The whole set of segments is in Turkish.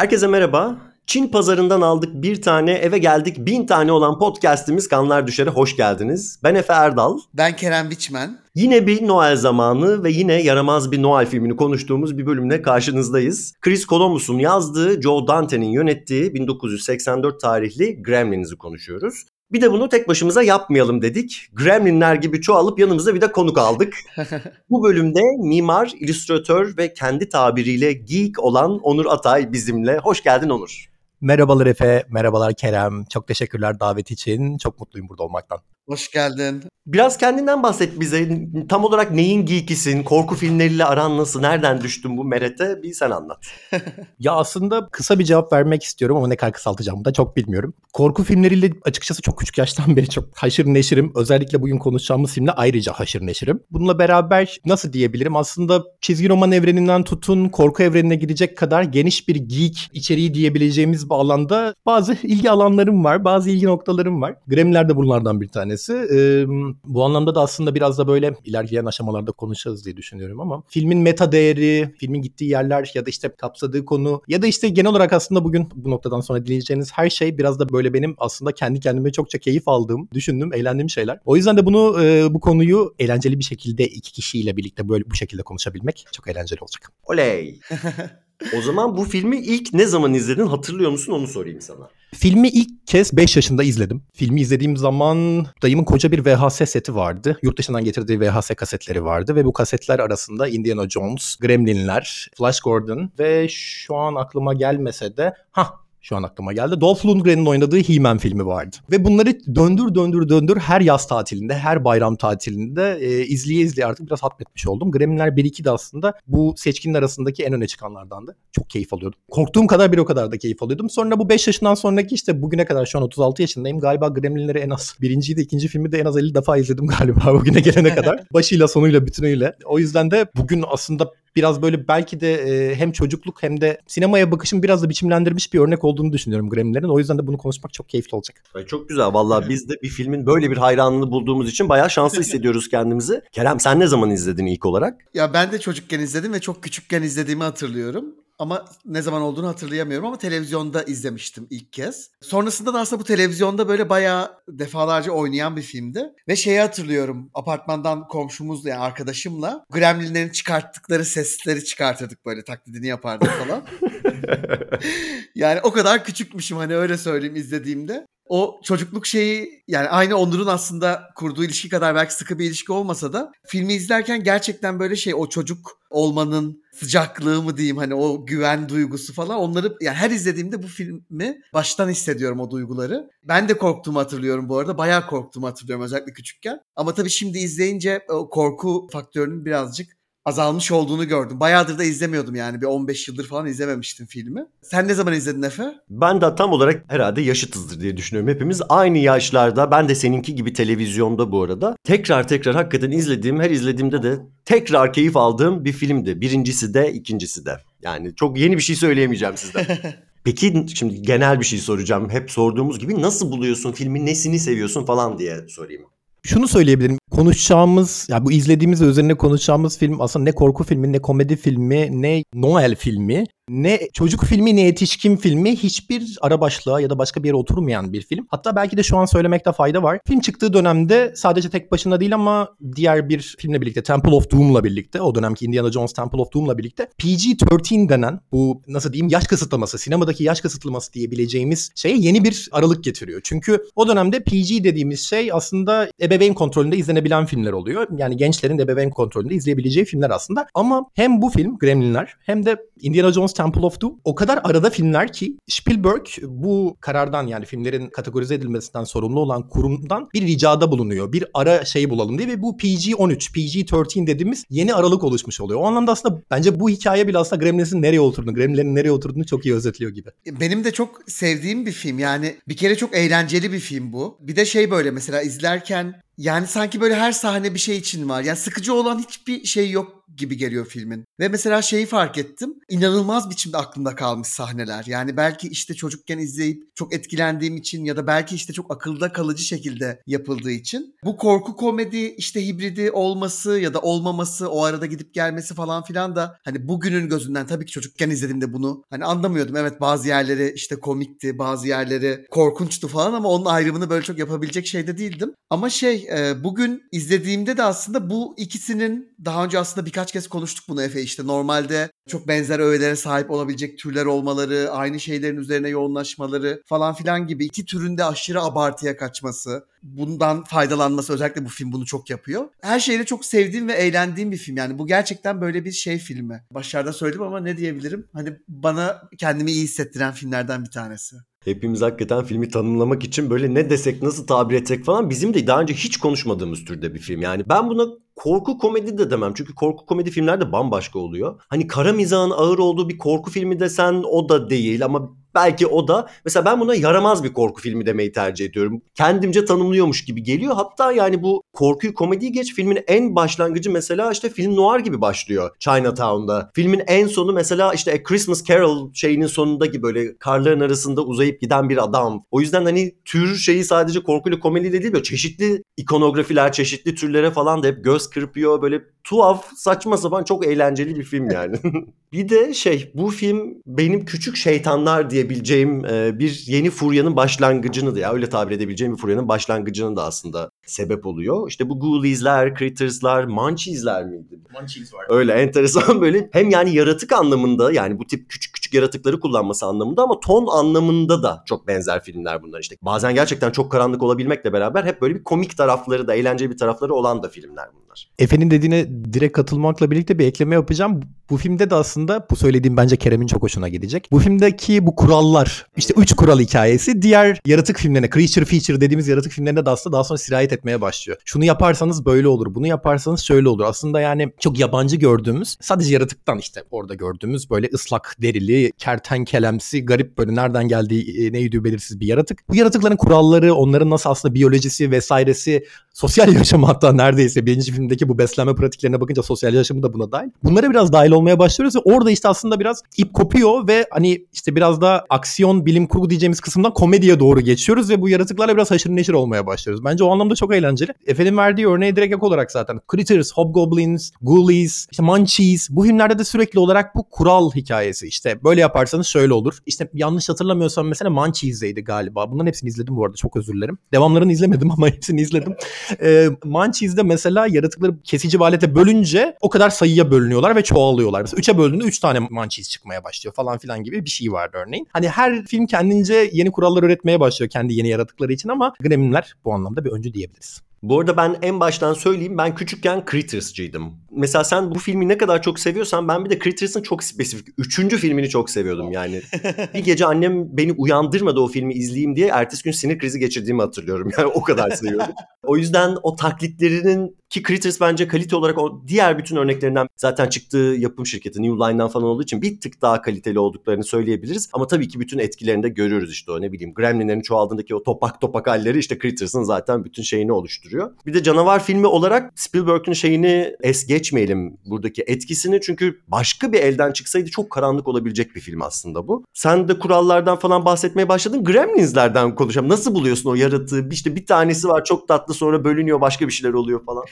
Herkese merhaba. Çin pazarından aldık bir tane, eve geldik bin tane olan podcastimiz Kanlar Düşer'e hoş geldiniz. Ben Efe Erdal. Ben Kerem Biçmen. Yine bir Noel zamanı ve yine yaramaz bir Noel filmini konuştuğumuz bir bölümle karşınızdayız. Chris Columbus'un yazdığı, Joe Dante'nin yönettiği 1984 tarihli Gremlins'i konuşuyoruz. Bir de bunu tek başımıza yapmayalım dedik. Gremlinler gibi çoğalıp yanımıza bir de konuk aldık. Bu bölümde mimar, illüstratör ve kendi tabiriyle geek olan Onur Atay bizimle. Hoş geldin Onur. Merhabalar Efe, merhabalar Kerem. Çok teşekkürler davet için. Çok mutluyum burada olmaktan. Hoş geldin. Biraz kendinden bahset bize. Tam olarak neyin geekisin? Korku filmleriyle aran nasıl? Nereden düştün bu merete? Bir sen anlat. ya aslında kısa bir cevap vermek istiyorum ama ne kadar kısaltacağımı da çok bilmiyorum. Korku filmleriyle açıkçası çok küçük yaştan beri çok haşır neşirim. Özellikle bugün konuşacağımız filmle ayrıca haşır neşirim. Bununla beraber nasıl diyebilirim? Aslında çizgi roman evreninden tutun korku evrenine gidecek kadar geniş bir geek içeriği diyebileceğimiz bir alanda bazı ilgi alanlarım var. Bazı ilgi noktalarım var. Gremler de bunlardan bir tanesi. Ee, bu anlamda da aslında biraz da böyle ilerleyen aşamalarda konuşacağız diye düşünüyorum ama filmin meta değeri, filmin gittiği yerler ya da işte kapsadığı konu ya da işte genel olarak aslında bugün bu noktadan sonra dileyeceğiniz her şey biraz da böyle benim aslında kendi kendime çokça keyif aldığım, düşündüğüm, eğlendiğim şeyler. O yüzden de bunu e, bu konuyu eğlenceli bir şekilde iki kişiyle birlikte böyle bu şekilde konuşabilmek çok eğlenceli olacak. Oley. O zaman bu filmi ilk ne zaman izledin hatırlıyor musun onu sorayım sana. Filmi ilk kez 5 yaşında izledim. Filmi izlediğim zaman dayımın koca bir VHS seti vardı. Yurt dışından getirdiği VHS kasetleri vardı ve bu kasetler arasında Indiana Jones, Gremlinler, Flash Gordon ve şu an aklıma gelmese de ha şu an aklıma geldi. Dolph Lundgren'in oynadığı He-Man filmi vardı. Ve bunları döndür döndür döndür her yaz tatilinde, her bayram tatilinde e, izleye izleye artık biraz hatmetmiş oldum. Gremlinler 1-2 de aslında bu seçkinin arasındaki en öne çıkanlardandı. Çok keyif alıyordum. Korktuğum kadar bir o kadar da keyif alıyordum. Sonra bu 5 yaşından sonraki işte bugüne kadar şu an 36 yaşındayım. Galiba Gremlinleri en az birinciyi de ikinci filmi de en az 50 defa izledim galiba bugüne gelene kadar. Başıyla sonuyla bütünüyle. O yüzden de bugün aslında biraz böyle belki de e, hem çocukluk hem de sinemaya bakışım biraz da biçimlendirmiş bir örnek olduğunu düşünüyorum Gremlinlerin. O yüzden de bunu konuşmak çok keyifli olacak. Ay çok güzel. Vallahi biz de bir filmin böyle bir hayranlığını bulduğumuz için bayağı şanslı hissediyoruz kendimizi. Kerem sen ne zaman izledin ilk olarak? Ya ben de çocukken izledim ve çok küçükken izlediğimi hatırlıyorum. Ama ne zaman olduğunu hatırlayamıyorum ama televizyonda izlemiştim ilk kez. Sonrasında da aslında bu televizyonda böyle bayağı defalarca oynayan bir filmdi. Ve şeyi hatırlıyorum apartmandan komşumuzla yani arkadaşımla Gremlinlerin çıkarttıkları sesleri çıkartırdık böyle taklidini yapardık falan. yani o kadar küçükmüşüm hani öyle söyleyeyim izlediğimde o çocukluk şeyi yani aynı Onur'un aslında kurduğu ilişki kadar belki sıkı bir ilişki olmasa da filmi izlerken gerçekten böyle şey o çocuk olmanın sıcaklığı mı diyeyim hani o güven duygusu falan onları yani her izlediğimde bu filmi baştan hissediyorum o duyguları. Ben de korktuğumu hatırlıyorum bu arada. Bayağı korktuğumu hatırlıyorum özellikle küçükken. Ama tabii şimdi izleyince korku faktörünün birazcık azalmış olduğunu gördüm. Bayağıdır da izlemiyordum yani. Bir 15 yıldır falan izlememiştim filmi. Sen ne zaman izledin Efe? Ben de tam olarak herhalde yaşıtızdır diye düşünüyorum. Hepimiz aynı yaşlarda. Ben de seninki gibi televizyonda bu arada. Tekrar tekrar hakikaten izlediğim, her izlediğimde de tekrar keyif aldığım bir filmdi. Birincisi de, ikincisi de. Yani çok yeni bir şey söyleyemeyeceğim sizden. Peki şimdi genel bir şey soracağım. Hep sorduğumuz gibi nasıl buluyorsun filmi, nesini seviyorsun falan diye sorayım. Şunu söyleyebilirim. Konuşacağımız, ya yani bu izlediğimiz ve üzerine konuşacağımız film aslında ne korku filmi, ne komedi filmi, ne Noel filmi ne çocuk filmi ne yetişkin filmi hiçbir ara başlığa ya da başka bir yere oturmayan bir film. Hatta belki de şu an söylemekte fayda var. Film çıktığı dönemde sadece tek başına değil ama diğer bir filmle birlikte Temple of Doom'la birlikte o dönemki Indiana Jones Temple of Doom'la birlikte PG-13 denen bu nasıl diyeyim yaş kısıtlaması, sinemadaki yaş kısıtlaması diyebileceğimiz şeye yeni bir aralık getiriyor. Çünkü o dönemde PG dediğimiz şey aslında ebeveyn kontrolünde izlenebilen filmler oluyor. Yani gençlerin ebeveyn kontrolünde izleyebileceği filmler aslında. Ama hem bu film Gremlinler hem de Indiana Jones Temple of Doom o kadar arada filmler ki Spielberg bu karardan yani filmlerin kategorize edilmesinden sorumlu olan kurumdan bir ricada bulunuyor. Bir ara şey bulalım diye ve bu PG-13, PG-13 dediğimiz yeni aralık oluşmuş oluyor. O anlamda aslında bence bu hikaye bile aslında Gremlins'in nereye oturduğunu, Gremlin'lerin nereye oturduğunu çok iyi özetliyor gibi. Benim de çok sevdiğim bir film. Yani bir kere çok eğlenceli bir film bu. Bir de şey böyle mesela izlerken yani sanki böyle her sahne bir şey için var. Yani sıkıcı olan hiçbir şey yok gibi geliyor filmin. Ve mesela şeyi fark ettim. İnanılmaz biçimde aklımda kalmış sahneler. Yani belki işte çocukken izleyip çok etkilendiğim için ya da belki işte çok akılda kalıcı şekilde yapıldığı için. Bu korku komedi işte hibridi olması ya da olmaması o arada gidip gelmesi falan filan da hani bugünün gözünden tabii ki çocukken izlediğimde bunu hani anlamıyordum. Evet bazı yerleri işte komikti bazı yerleri korkunçtu falan ama onun ayrımını böyle çok yapabilecek şeyde değildim. Ama şey e, bugün izlediğimde de aslında bu ikisinin daha önce aslında birkaç kez konuştuk bunu Efe işte normalde çok benzer öğelere sahip olabilecek türler olmaları, aynı şeylerin üzerine yoğunlaşmaları falan filan gibi iki türünde aşırı abartıya kaçması, bundan faydalanması özellikle bu film bunu çok yapıyor. Her şeyle çok sevdiğim ve eğlendiğim bir film yani bu gerçekten böyle bir şey filmi. Başlarda söyledim ama ne diyebilirim? Hani bana kendimi iyi hissettiren filmlerden bir tanesi. Hepimiz hakikaten filmi tanımlamak için böyle ne desek nasıl tabir etsek falan bizim de daha önce hiç konuşmadığımız türde bir film. Yani ben buna korku komedi de demem. Çünkü korku komedi filmler de bambaşka oluyor. Hani kara mizahın ağır olduğu bir korku filmi desen o da değil ama belki o da mesela ben buna yaramaz bir korku filmi demeyi tercih ediyorum. Kendimce tanımlıyormuş gibi geliyor. Hatta yani bu korkuyu komediyi geç filmin en başlangıcı mesela işte film noir gibi başlıyor Chinatown'da. Filmin en sonu mesela işte A Christmas Carol şeyinin sonunda gibi böyle karların arasında uzayıp giden bir adam. O yüzden hani tür şeyi sadece korkuyla komediyle değil böyle çeşitli ikonografiler, çeşitli türlere falan da hep göz kırpıyor. Böyle tuhaf, saçma sapan çok eğlenceli bir film yani. bir de şey bu film benim küçük şeytanlar diyebileceğim e, bir yeni furyanın başlangıcını da ya öyle tabir edebileceğim bir furyanın başlangıcını da aslında sebep oluyor. İşte bu Ghoulies'ler, Critters'lar, Munchies'ler miydi? Munchies var. Öyle enteresan böyle hem yani yaratık anlamında yani bu tip küçük küçük yaratıkları kullanması anlamında ama ton anlamında da çok benzer filmler bunlar işte. Bazen gerçekten çok karanlık olabilmekle beraber hep böyle bir komik tarafları da eğlenceli bir tarafları olan da filmler bunlar. Efe'nin dediğine direkt katılmakla birlikte bir ekleme yapacağım. Bu filmde de aslında bu söylediğim bence Kerem'in çok hoşuna gidecek. Bu filmdeki bu kurallar işte üç kural hikayesi diğer yaratık filmlerine creature feature dediğimiz yaratık filmlerine de aslında daha sonra sirayet etmeye başlıyor. Şunu yaparsanız böyle olur bunu yaparsanız şöyle olur. Aslında yani çok yabancı gördüğümüz sadece yaratıktan işte orada gördüğümüz böyle ıslak derili kertenkelemsi garip böyle nereden geldiği e, ne yediği belirsiz bir yaratık. Bu yaratıkların kuralları onların nasıl aslında biyolojisi vesairesi sosyal yaşamı hatta neredeyse birinci filmdeki bu beslenme pratiklerine bakınca sosyal yaşamı da buna dahil. Bunlara biraz dahil olmaya başlıyoruz ve orada işte aslında biraz ip kopuyor ve hani işte biraz da aksiyon bilim kurgu diyeceğimiz kısımdan komediye doğru geçiyoruz ve bu yaratıklarla biraz haşır neşir olmaya başlıyoruz. Bence o anlamda çok eğlenceli. Efe'nin verdiği örneği direkt ek olarak zaten Critters, Hobgoblins, Ghoulies, işte Munchies bu filmlerde de sürekli olarak bu kural hikayesi işte böyle yaparsanız şöyle olur. İşte yanlış hatırlamıyorsam mesela Munchies'deydi galiba. Bunların hepsini izledim bu arada çok özür dilerim. Devamlarını izlemedim ama hepsini izledim. ee, Munchies'de mesela yaratıkları kesici bir alete bölünce o kadar sayıya bölünüyorlar ve çoğalıyorlar. Mesela 3'e böldüğünde 3 tane Munchies çıkmaya başlıyor falan filan gibi bir şey vardı örneğin. Hani her film kendince yeni kurallar üretmeye başlıyor kendi yeni yaratıkları için ama Gremlinler bu anlamda bir öncü diyebiliriz. Bu arada ben en baştan söyleyeyim ben küçükken Critters'cıydım. Mesela sen bu filmi ne kadar çok seviyorsan ben bir de Critters'ın çok spesifik. Üçüncü filmini çok seviyordum yani. bir gece annem beni uyandırmadı o filmi izleyeyim diye ertesi gün sinir krizi geçirdiğimi hatırlıyorum. Yani o kadar seviyordum. o yüzden o taklitlerinin ki Critters bence kalite olarak o diğer bütün örneklerinden zaten çıktığı yapım şirketi New Line'dan falan olduğu için bir tık daha kaliteli olduklarını söyleyebiliriz. Ama tabii ki bütün etkilerini de görüyoruz işte o ne bileyim Gremlinlerin çoğaldığındaki o topak topak halleri işte Critters'ın zaten bütün şeyini oluşturuyor. Bir de canavar filmi olarak Spielberg'ün şeyini es geçmeyelim buradaki etkisini çünkü başka bir elden çıksaydı çok karanlık olabilecek bir film aslında bu. Sen de kurallardan falan bahsetmeye başladın. Gremlins'lerden konuşalım. Nasıl buluyorsun o yaratığı? İşte bir tanesi var çok tatlı sonra bölünüyor başka bir şeyler oluyor falan.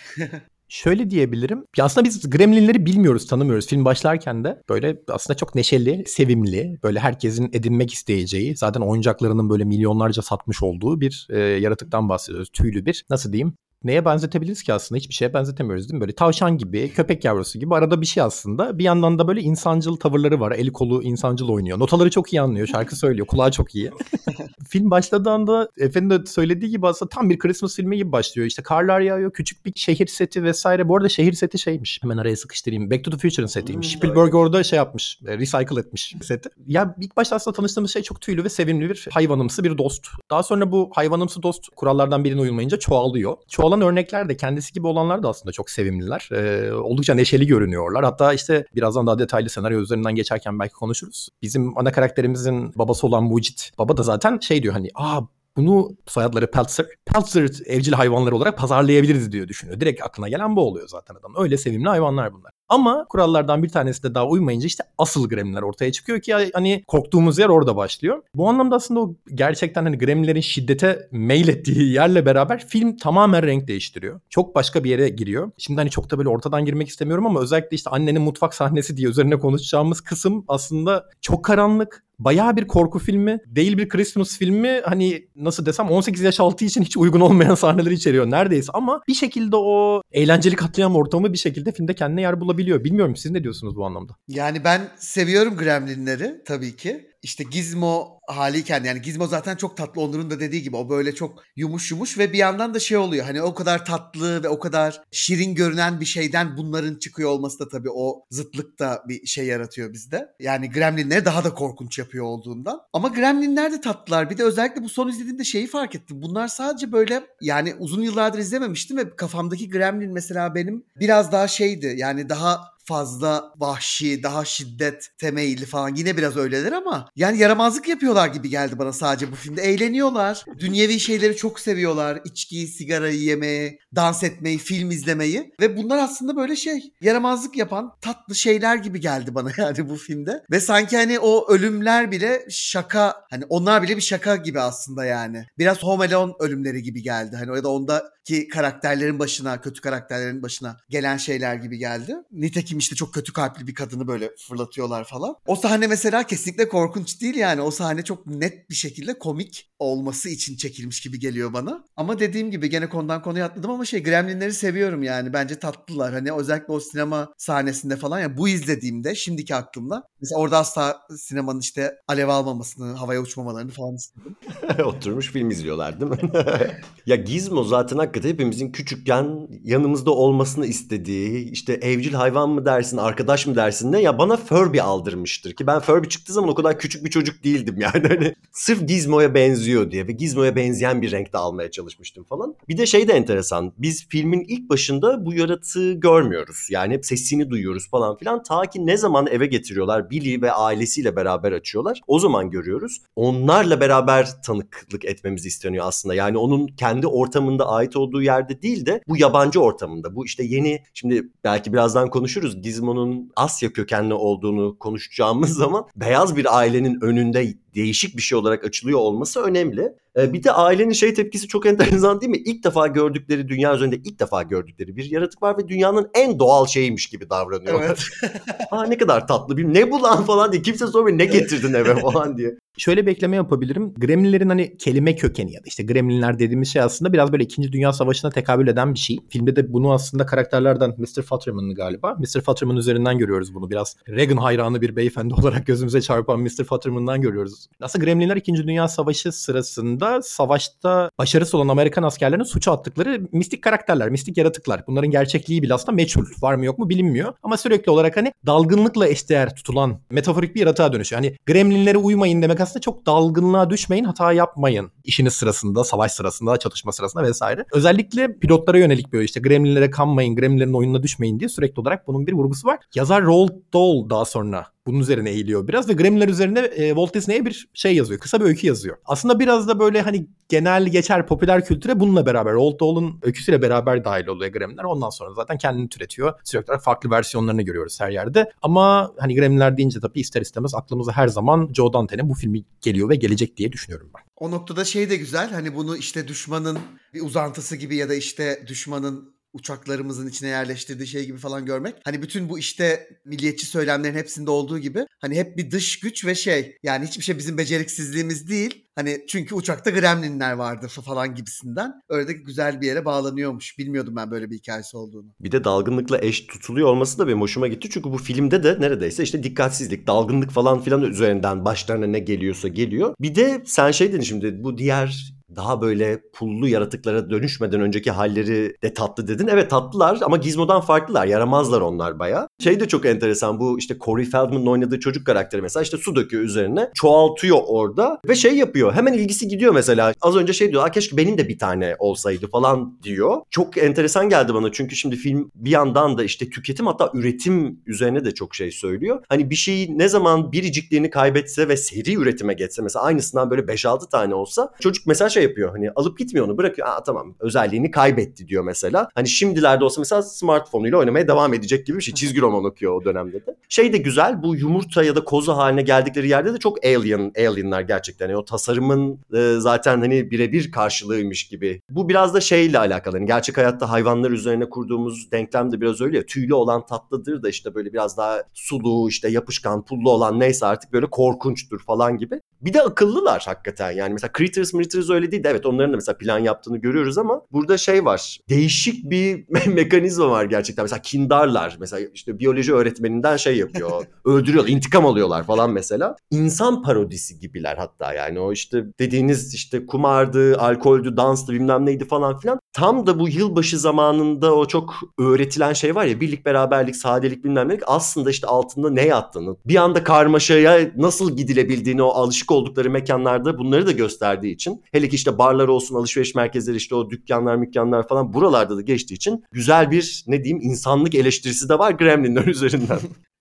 Şöyle diyebilirim. Ya aslında biz Gremlinleri bilmiyoruz, tanımıyoruz. Film başlarken de böyle aslında çok neşeli, sevimli, böyle herkesin edinmek isteyeceği, zaten oyuncaklarının böyle milyonlarca satmış olduğu bir e, yaratıktan bahsediyoruz. Tüylü bir, nasıl diyeyim? Neye benzetebiliriz ki aslında? Hiçbir şeye benzetemiyoruz değil mi? Böyle tavşan gibi, köpek yavrusu gibi arada bir şey aslında. Bir yandan da böyle insancıl tavırları var. Eli kolu insancıl oynuyor. Notaları çok iyi anlıyor. Şarkı söylüyor. Kulağı çok iyi. Film başladığında Efe'nin de söylediği gibi aslında tam bir Christmas filmi gibi başlıyor. İşte karlar yağıyor. Küçük bir şehir seti vesaire. Bu arada şehir seti şeymiş. Hemen araya sıkıştırayım. Back to the Future'ın setiymiş. Hmm, Spielberg orada şey yapmış. Recycle etmiş seti. Ya ilk başta aslında tanıştığımız şey çok tüylü ve sevimli bir hayvanımsı bir dost. Daha sonra bu hayvanımsı dost kurallardan birine uyulmayınca çoğalıyor. Çoğalan örnekler de kendisi gibi olanlar da aslında çok sevimliler. Ee, oldukça neşeli görünüyorlar. Hatta işte birazdan daha detaylı senaryo üzerinden geçerken belki konuşuruz. Bizim ana karakterimizin babası olan Mucit. Baba da zaten şey diyor hani aa bunu soyadları Peltzer. Peltzer evcil hayvanları olarak pazarlayabiliriz diyor düşünüyor. Direkt aklına gelen bu oluyor zaten adam. Öyle sevimli hayvanlar bunlar. Ama kurallardan bir tanesi de daha uymayınca işte asıl gremlinler ortaya çıkıyor ki hani korktuğumuz yer orada başlıyor. Bu anlamda aslında o gerçekten hani gremlinlerin şiddete meylettiği yerle beraber film tamamen renk değiştiriyor. Çok başka bir yere giriyor. Şimdi hani çok da böyle ortadan girmek istemiyorum ama özellikle işte annenin mutfak sahnesi diye üzerine konuşacağımız kısım aslında çok karanlık bayağı bir korku filmi değil bir Christmas filmi hani nasıl desem 18 yaş altı için hiç uygun olmayan sahneleri içeriyor neredeyse ama bir şekilde o eğlenceli katliam ortamı bir şekilde filmde kendine yer bulabiliyor. Bilmiyorum siz ne diyorsunuz bu anlamda? Yani ben seviyorum Gremlinleri tabii ki. İşte Gizmo haliyken yani Gizmo zaten çok tatlı Onur'un da dediği gibi o böyle çok yumuş yumuş ve bir yandan da şey oluyor hani o kadar tatlı ve o kadar şirin görünen bir şeyden bunların çıkıyor olması da tabii o zıtlık da bir şey yaratıyor bizde. Yani Gremlinler daha da korkunç yapıyor olduğundan. Ama Gremlinler de tatlılar. Bir de özellikle bu son izlediğimde şeyi fark ettim. Bunlar sadece böyle yani uzun yıllardır izlememiştim ve kafamdaki Gremlin mesela benim biraz daha şeydi. Yani daha fazla vahşi, daha şiddet temelli falan. Yine biraz öyleler ama yani yaramazlık yapıyorlar gibi geldi bana sadece bu filmde. Eğleniyorlar. Dünyevi şeyleri çok seviyorlar. İçkiyi, sigarayı yemeyi, dans etmeyi, film izlemeyi ve bunlar aslında böyle şey yaramazlık yapan tatlı şeyler gibi geldi bana yani bu filmde. Ve sanki hani o ölümler bile şaka hani onlar bile bir şaka gibi aslında yani. Biraz Home Alone ölümleri gibi geldi. Hani ya da ondaki karakterlerin başına, kötü karakterlerin başına gelen şeyler gibi geldi. Nitekim işte çok kötü kalpli bir kadını böyle fırlatıyorlar falan. O sahne mesela kesinlikle korkunç değil yani. O sahne çok net bir şekilde komik olması için çekilmiş gibi geliyor bana. Ama dediğim gibi gene konudan konuya atladım ama şey Gremlinleri seviyorum yani. Bence tatlılar. Hani özellikle o sinema sahnesinde falan ya bu izlediğimde şimdiki aklımda mesela orada asla sinemanın işte alev almamasını, havaya uçmamalarını falan istedim. Oturmuş film izliyorlar değil mi? ya Gizmo zaten hakikaten hepimizin küçükken yanımızda olmasını istediği işte evcil hayvan mı dersin, arkadaş mı dersin ne? Ya bana Furby aldırmıştır ki ben Furby çıktığı zaman o kadar küçük bir çocuk değildim yani. Hani sırf Gizmo'ya benziyor diye ve Gizmo'ya benzeyen bir renkte almaya çalışmıştım falan. Bir de şey de enteresan. Biz filmin ilk başında bu yaratığı görmüyoruz. Yani hep sesini duyuyoruz falan filan. Ta ki ne zaman eve getiriyorlar Billy ve ailesiyle beraber açıyorlar. O zaman görüyoruz. Onlarla beraber tanıklık etmemiz isteniyor aslında. Yani onun kendi ortamında ait olduğu yerde değil de bu yabancı ortamında. Bu işte yeni şimdi belki birazdan konuşuruz. Gizmo'nun Asya kökenli olduğunu konuşacağımız zaman beyaz bir ailenin önünde değişik bir şey olarak açılıyor olması önemli. Ee, bir de ailenin şey tepkisi çok enteresan değil mi? İlk defa gördükleri dünya üzerinde ilk defa gördükleri bir yaratık var ve dünyanın en doğal şeyiymiş gibi davranıyorlar. Evet. Aa ne kadar tatlı bir ne bu lan falan diye kimse sormuyor ne getirdin eve falan diye. Şöyle bir ekleme yapabilirim. Gremlinlerin hani kelime kökeni ya da işte gremlinler dediğimiz şey aslında biraz böyle 2. Dünya Savaşı'na tekabül eden bir şey. Filmde de bunu aslında karakterlerden Mr. Futterman'ı galiba. Mr. Futterman üzerinden görüyoruz bunu. Biraz Reagan hayranı bir beyefendi olarak gözümüze çarpan Mr. Futterman'dan görüyoruz. Aslında gremlinler 2. Dünya Savaşı sırasında savaşta başarısı olan Amerikan askerlerinin suça attıkları mistik karakterler, mistik yaratıklar. Bunların gerçekliği bile aslında meçhul. Var mı yok mu bilinmiyor. Ama sürekli olarak hani dalgınlıkla eşdeğer tutulan metaforik bir yaratığa dönüşüyor. Hani gremlinlere uymayın demek aslında çok dalgınlığa düşmeyin, hata yapmayın. İşiniz sırasında, savaş sırasında, çatışma sırasında vesaire. Özellikle pilotlara yönelik böyle işte gremlinlere kanmayın, gremlinlerin oyununa düşmeyin diye sürekli olarak bunun bir vurgusu var. Yazar Roald Dahl daha sonra bunun üzerine eğiliyor biraz ve Gremlinler üzerine e, Walt Disney'e bir şey yazıyor. Kısa bir öykü yazıyor. Aslında biraz da böyle hani genel geçer popüler kültüre bununla beraber Roald Dahl'ın öyküsüyle beraber dahil oluyor Gremlinler. Ondan sonra zaten kendini türetiyor. Sürekli farklı versiyonlarını görüyoruz her yerde. Ama hani Gremlinler deyince tabii ister istemez aklımıza her zaman Joe Dante'nin bu filmi geliyor ve gelecek diye düşünüyorum ben. O noktada şey de güzel hani bunu işte düşmanın bir uzantısı gibi ya da işte düşmanın uçaklarımızın içine yerleştirdiği şey gibi falan görmek. Hani bütün bu işte milliyetçi söylemlerin hepsinde olduğu gibi hani hep bir dış güç ve şey yani hiçbir şey bizim beceriksizliğimiz değil. Hani çünkü uçakta gremlinler vardı falan gibisinden. Öyle de güzel bir yere bağlanıyormuş. Bilmiyordum ben böyle bir hikayesi olduğunu. Bir de dalgınlıkla eş tutuluyor olması da benim hoşuma gitti. Çünkü bu filmde de neredeyse işte dikkatsizlik, dalgınlık falan filan üzerinden başlarına ne geliyorsa geliyor. Bir de sen şey dedin şimdi bu diğer daha böyle pullu yaratıklara dönüşmeden önceki halleri de tatlı dedin. Evet tatlılar ama Gizmo'dan farklılar. Yaramazlar onlar baya. Şey de çok enteresan bu işte Corey Feldman'ın oynadığı çocuk karakteri mesela işte su döküyor üzerine. Çoğaltıyor orada ve şey yapıyor. Hemen ilgisi gidiyor mesela. Az önce şey diyor. keşke benim de bir tane olsaydı falan diyor. Çok enteresan geldi bana çünkü şimdi film bir yandan da işte tüketim hatta üretim üzerine de çok şey söylüyor. Hani bir şeyi ne zaman biricikliğini kaybetse ve seri üretime geçse mesela aynısından böyle 5-6 tane olsa çocuk mesela şey yapıyor. Hani alıp gitmiyor onu bırakıyor. Aa tamam özelliğini kaybetti diyor mesela. Hani şimdilerde olsa mesela smartphone'uyla oynamaya devam edecek gibi bir şey. Çizgi roman okuyor o dönemde de. Şey de güzel bu yumurta ya da koza haline geldikleri yerde de çok alien, alienlar gerçekten. Yani o tasarımın e, zaten hani birebir karşılığıymış gibi. Bu biraz da şeyle alakalı. Hani gerçek hayatta hayvanlar üzerine kurduğumuz denklem de biraz öyle ya. Tüylü olan tatlıdır da işte böyle biraz daha sulu işte yapışkan pullu olan neyse artık böyle korkunçtur falan gibi. Bir de akıllılar hakikaten yani mesela Critters Critters öyle değil. De evet onların da mesela plan yaptığını görüyoruz ama burada şey var. Değişik bir mekanizma var gerçekten. Mesela kindarlar mesela işte biyoloji öğretmeninden şey yapıyor öldürüyorlar intikam alıyorlar falan mesela. İnsan parodisi gibiler hatta yani. O işte dediğiniz işte kumardı alkoldü danstı bilmem neydi falan filan. Tam da bu yılbaşı zamanında o çok öğretilen şey var ya birlik beraberlik sadelik bilmem ne aslında işte altında ne yattığını bir anda karmaşaya nasıl gidilebildiğini o alışık oldukları mekanlarda bunları da gösterdiği için hele ki işte barlar olsun alışveriş merkezleri işte o dükkanlar mükkanlar falan buralarda da geçtiği için güzel bir ne diyeyim insanlık eleştirisi de var Gremlinler üzerinden.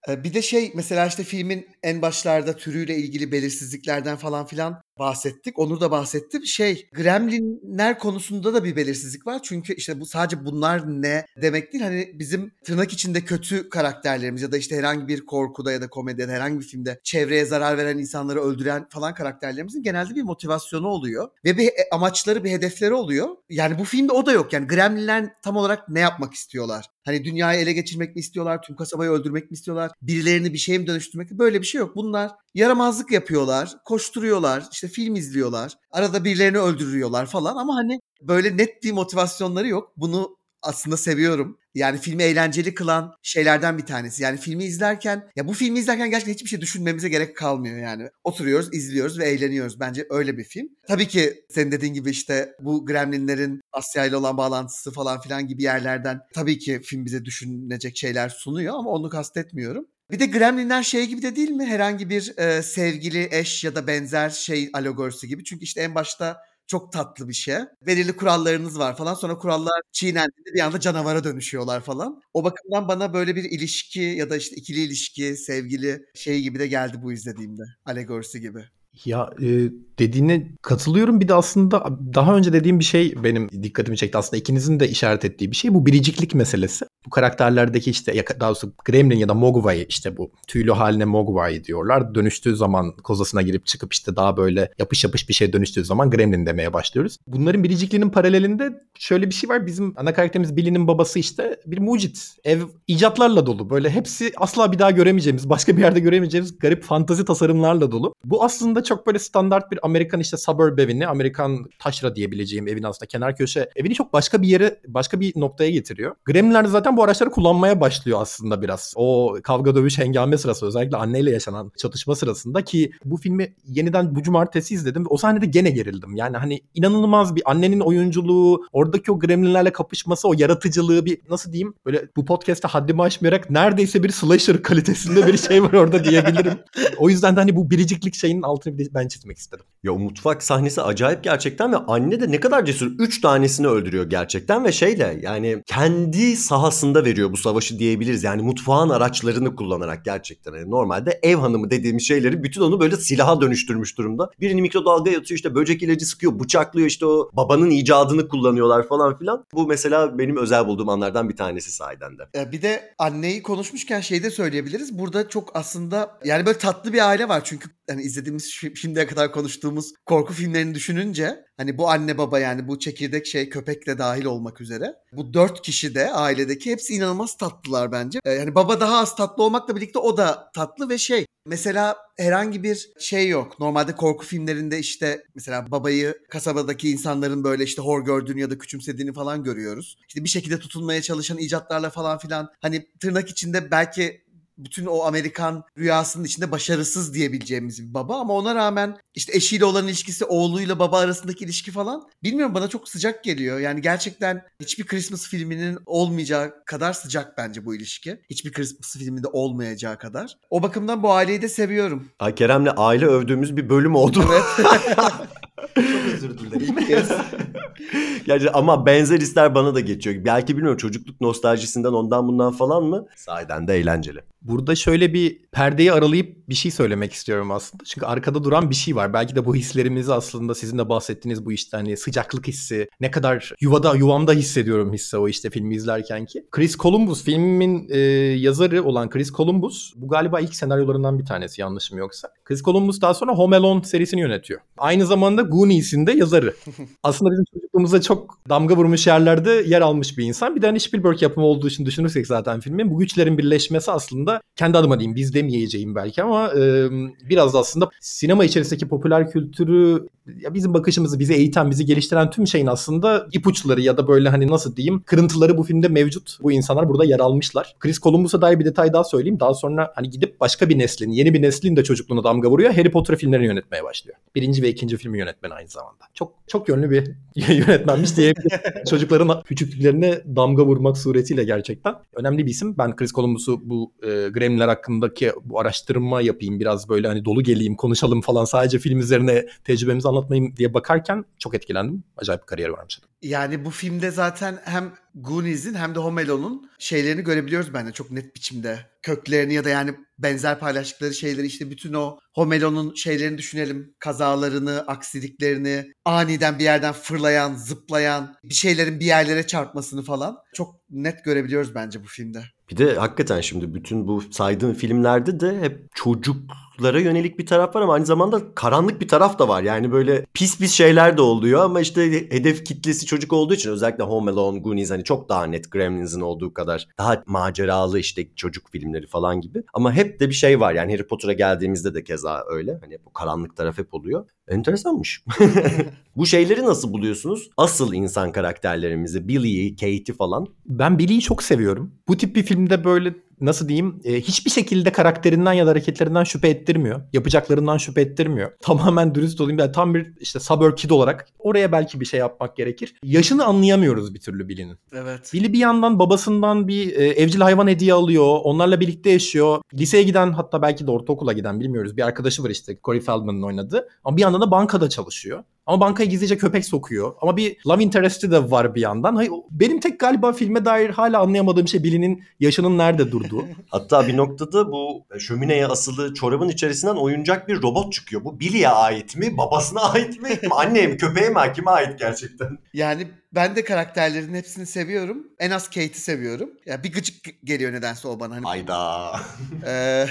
Ee, Bir de şey mesela işte filmin en başlarda türüyle ilgili belirsizliklerden falan filan bahsettik. Onur da bahsetti. Şey Gremlinler konusunda da bir belirsizlik var. Çünkü işte bu sadece bunlar ne demek değil. Hani bizim tırnak içinde kötü karakterlerimiz ya da işte herhangi bir korkuda ya da komedide herhangi bir filmde çevreye zarar veren insanları öldüren falan karakterlerimizin genelde bir motivasyonu oluyor. Ve bir amaçları bir hedefleri oluyor. Yani bu filmde o da yok. Yani Gremlinler tam olarak ne yapmak istiyorlar? Hani dünyayı ele geçirmek mi istiyorlar? Tüm kasabayı öldürmek mi istiyorlar? Birilerini bir şeye mi dönüştürmek mi? Böyle bir şey yok. Bunlar yaramazlık yapıyorlar, koşturuyorlar, işte film izliyorlar. Arada birilerini öldürüyorlar falan ama hani böyle net bir motivasyonları yok. Bunu aslında seviyorum. Yani filmi eğlenceli kılan şeylerden bir tanesi. Yani filmi izlerken ya bu filmi izlerken gerçekten hiçbir şey düşünmemize gerek kalmıyor yani. Oturuyoruz, izliyoruz ve eğleniyoruz. Bence öyle bir film. Tabii ki senin dediğin gibi işte bu Gremlinlerin Asya ile olan bağlantısı falan filan gibi yerlerden tabii ki film bize düşünecek şeyler sunuyor ama onu kastetmiyorum. Bir de Gremlinler şey gibi de değil mi? Herhangi bir e, sevgili, eş ya da benzer şey alegorisi gibi. Çünkü işte en başta çok tatlı bir şey. Belirli kurallarınız var falan. Sonra kurallar çiğnendiğinde bir anda canavara dönüşüyorlar falan. O bakımdan bana böyle bir ilişki ya da işte ikili ilişki, sevgili şey gibi de geldi bu izlediğimde. Alegorisi gibi. Ya e, dediğine katılıyorum. Bir de aslında daha önce dediğim bir şey benim dikkatimi çekti. Aslında ikinizin de işaret ettiği bir şey. Bu biriciklik meselesi. Bu karakterlerdeki işte daha doğrusu Gremlin ya da Mogwai işte bu tüylü haline Mogwai diyorlar. Dönüştüğü zaman kozasına girip çıkıp işte daha böyle yapış yapış bir şeye dönüştüğü zaman Gremlin demeye başlıyoruz. Bunların biricikliğinin paralelinde şöyle bir şey var. Bizim ana karakterimiz Billy'nin babası işte bir mucit. Ev icatlarla dolu. Böyle hepsi asla bir daha göremeyeceğimiz, başka bir yerde göremeyeceğimiz garip fantazi tasarımlarla dolu. Bu aslında çok böyle standart bir Amerikan işte suburb evini, Amerikan taşra diyebileceğim evin aslında kenar köşe evini çok başka bir yere, başka bir noktaya getiriyor. Gremlinler de zaten bu araçları kullanmaya başlıyor aslında biraz. O kavga dövüş hengame sırası özellikle anneyle yaşanan çatışma sırasında ki bu filmi yeniden bu cumartesi izledim ve o sahnede gene gerildim. Yani hani inanılmaz bir annenin oyunculuğu, oradaki o gremlinlerle kapışması, o yaratıcılığı bir nasıl diyeyim böyle bu podcast'te haddimi aşmayarak neredeyse bir slasher kalitesinde bir şey var orada diyebilirim. o yüzden de hani bu biriciklik şeyinin altını ben çizmek istedim. Ya o mutfak sahnesi acayip gerçekten ve anne de ne kadar cesur. Üç tanesini öldürüyor gerçekten ve şeyle yani kendi sahasında veriyor bu savaşı diyebiliriz. Yani mutfağın araçlarını kullanarak gerçekten. Yani normalde ev hanımı dediğimiz şeyleri bütün onu böyle silaha dönüştürmüş durumda. Birini mikrodalga atıyor işte böcek ilacı sıkıyor, bıçaklıyor işte o babanın icadını kullanıyorlar falan filan. Bu mesela benim özel bulduğum anlardan bir tanesi sahiden de. Ee, Bir de anneyi konuşmuşken şey de söyleyebiliriz. Burada çok aslında yani böyle tatlı bir aile var. Çünkü hani izlediğimiz şimdiye kadar konuştuğumuz korku filmlerini düşününce hani bu anne baba yani bu çekirdek şey köpek de dahil olmak üzere. Bu dört kişi de ailedeki hepsi inanılmaz tatlılar bence. Ee, Yani baba daha az tatlı olmakla birlikte o da tatlı ve şey mesela herhangi bir şey yok. Normalde korku filmlerinde işte mesela babayı kasabadaki insanların böyle işte hor gördüğünü ya da küçümsediğini falan görüyoruz. İşte bir şekilde tutunmaya çalışan icatlarla falan filan hani tırnak içinde belki bütün o Amerikan rüyasının içinde başarısız diyebileceğimiz bir baba ama ona rağmen işte eşiyle olan ilişkisi, oğluyla baba arasındaki ilişki falan bilmiyorum bana çok sıcak geliyor. Yani gerçekten hiçbir Christmas filminin olmayacağı kadar sıcak bence bu ilişki. Hiçbir Christmas filminde olmayacağı kadar. O bakımdan bu aileyi de seviyorum. Ay Kerem'le aile övdüğümüz bir bölüm oldu. Evet. Çok özür dilerim. İlk kez. Gerçi ama benzer hisler bana da geçiyor. Belki bilmiyorum çocukluk nostaljisinden ondan bundan falan mı? Sahiden de eğlenceli. Burada şöyle bir perdeyi aralayıp bir şey söylemek istiyorum aslında. Çünkü arkada duran bir şey var. Belki de bu hislerimizi aslında sizin de bahsettiğiniz bu işte hani sıcaklık hissi, ne kadar yuvada yuvamda hissediyorum hissi o işte filmi izlerken ki. Chris Columbus filmin e, yazarı olan Chris Columbus bu galiba ilk senaryolarından bir tanesi yanlışım yoksa. Chris Columbus daha sonra Home Alone serisini yönetiyor. Aynı zamanda Goonies'in de yazarı. aslında bizim çocukluğumuza çok damga vurmuş yerlerde yer almış bir insan. Bir de hani Spielberg yapımı olduğu için düşünürsek zaten filmin bu güçlerin birleşmesi aslında kendi adıma diyeyim biz demeyeceğim belki ama e, biraz da aslında sinema içerisindeki popüler kültürü ya bizim bakışımızı bizi eğiten, bizi geliştiren tüm şeyin aslında ipuçları ya da böyle hani nasıl diyeyim kırıntıları bu filmde mevcut. Bu insanlar burada yer almışlar. Chris Columbus'a dair bir detay daha söyleyeyim. Daha sonra hani gidip başka bir neslin, yeni bir neslin de çocukluğuna damga vuruyor. Harry Potter filmlerini yönetmeye başlıyor. Birinci ve ikinci filmi yönetmeni aynı zamanda. Çok çok yönlü bir yönetmenmiş diyebilirim. Çocukların küçüklüklerine damga vurmak suretiyle gerçekten. Önemli bir isim. Ben Chris Columbus'u bu e, Gremlinler hakkındaki bu araştırma yapayım. Biraz böyle hani dolu geleyim, konuşalım falan. Sadece film üzerine tecrübemizi anlatmayayım diye bakarken çok etkilendim. Acayip bir kariyer varmış. Yani bu filmde zaten hem Goonies'in hem de Home Alone'un şeylerini görebiliyoruz bence çok net biçimde. Köklerini ya da yani benzer paylaştıkları şeyleri işte bütün o Home Alone'un şeylerini düşünelim. Kazalarını, aksiliklerini, aniden bir yerden fırlayan, zıplayan, bir şeylerin bir yerlere çarpmasını falan çok net görebiliyoruz bence bu filmde. Bir de hakikaten şimdi bütün bu saydığın filmlerde de hep çocuklara yönelik bir taraf var ama aynı zamanda karanlık bir taraf da var. Yani böyle pis pis şeyler de oluyor ama işte hedef kitlesi çocuk olduğu için özellikle Home Alone, Goonies hani çok daha net Gremlins'in olduğu kadar daha maceralı işte çocuk filmleri falan gibi. Ama hep de bir şey var yani Harry Potter'a geldiğimizde de keza öyle. Hani bu karanlık taraf hep oluyor. Enteresanmış. bu şeyleri nasıl buluyorsunuz? Asıl insan karakterlerimizi, Billy'yi, Kate'i falan. Ben Billy'yi çok seviyorum. Bu tip bir filmde böyle nasıl diyeyim e, hiçbir şekilde karakterinden ya da hareketlerinden şüphe ettirmiyor. Yapacaklarından şüphe ettirmiyor. Tamamen dürüst olayım. Yani tam bir işte suburb kid olarak oraya belki bir şey yapmak gerekir. Yaşını anlayamıyoruz bir türlü Billy'nin. Evet. Billy bir yandan babasından bir e, evcil hayvan hediye alıyor. Onlarla birlikte yaşıyor. Liseye giden hatta belki de ortaokula giden bilmiyoruz. Bir arkadaşı var işte Corey Feldman'ın oynadığı. Ama bir yandan da bankada çalışıyor. Ama bankaya gizlice köpek sokuyor. Ama bir love interest'i de var bir yandan. Hayır, benim tek galiba filme dair hala anlayamadığım şey Billy'nin yaşının nerede durduğu. Hatta bir noktada bu şömineye asılı çorabın içerisinden oyuncak bir robot çıkıyor. Bu Billy'e ait mi? Babasına ait mi? Anneye mi? Köpeğe mi? Kime ait gerçekten? Yani ben de karakterlerin hepsini seviyorum. En az Kate'i seviyorum. Ya yani bir gıcık geliyor nedense o bana. Hani, Hayda. e,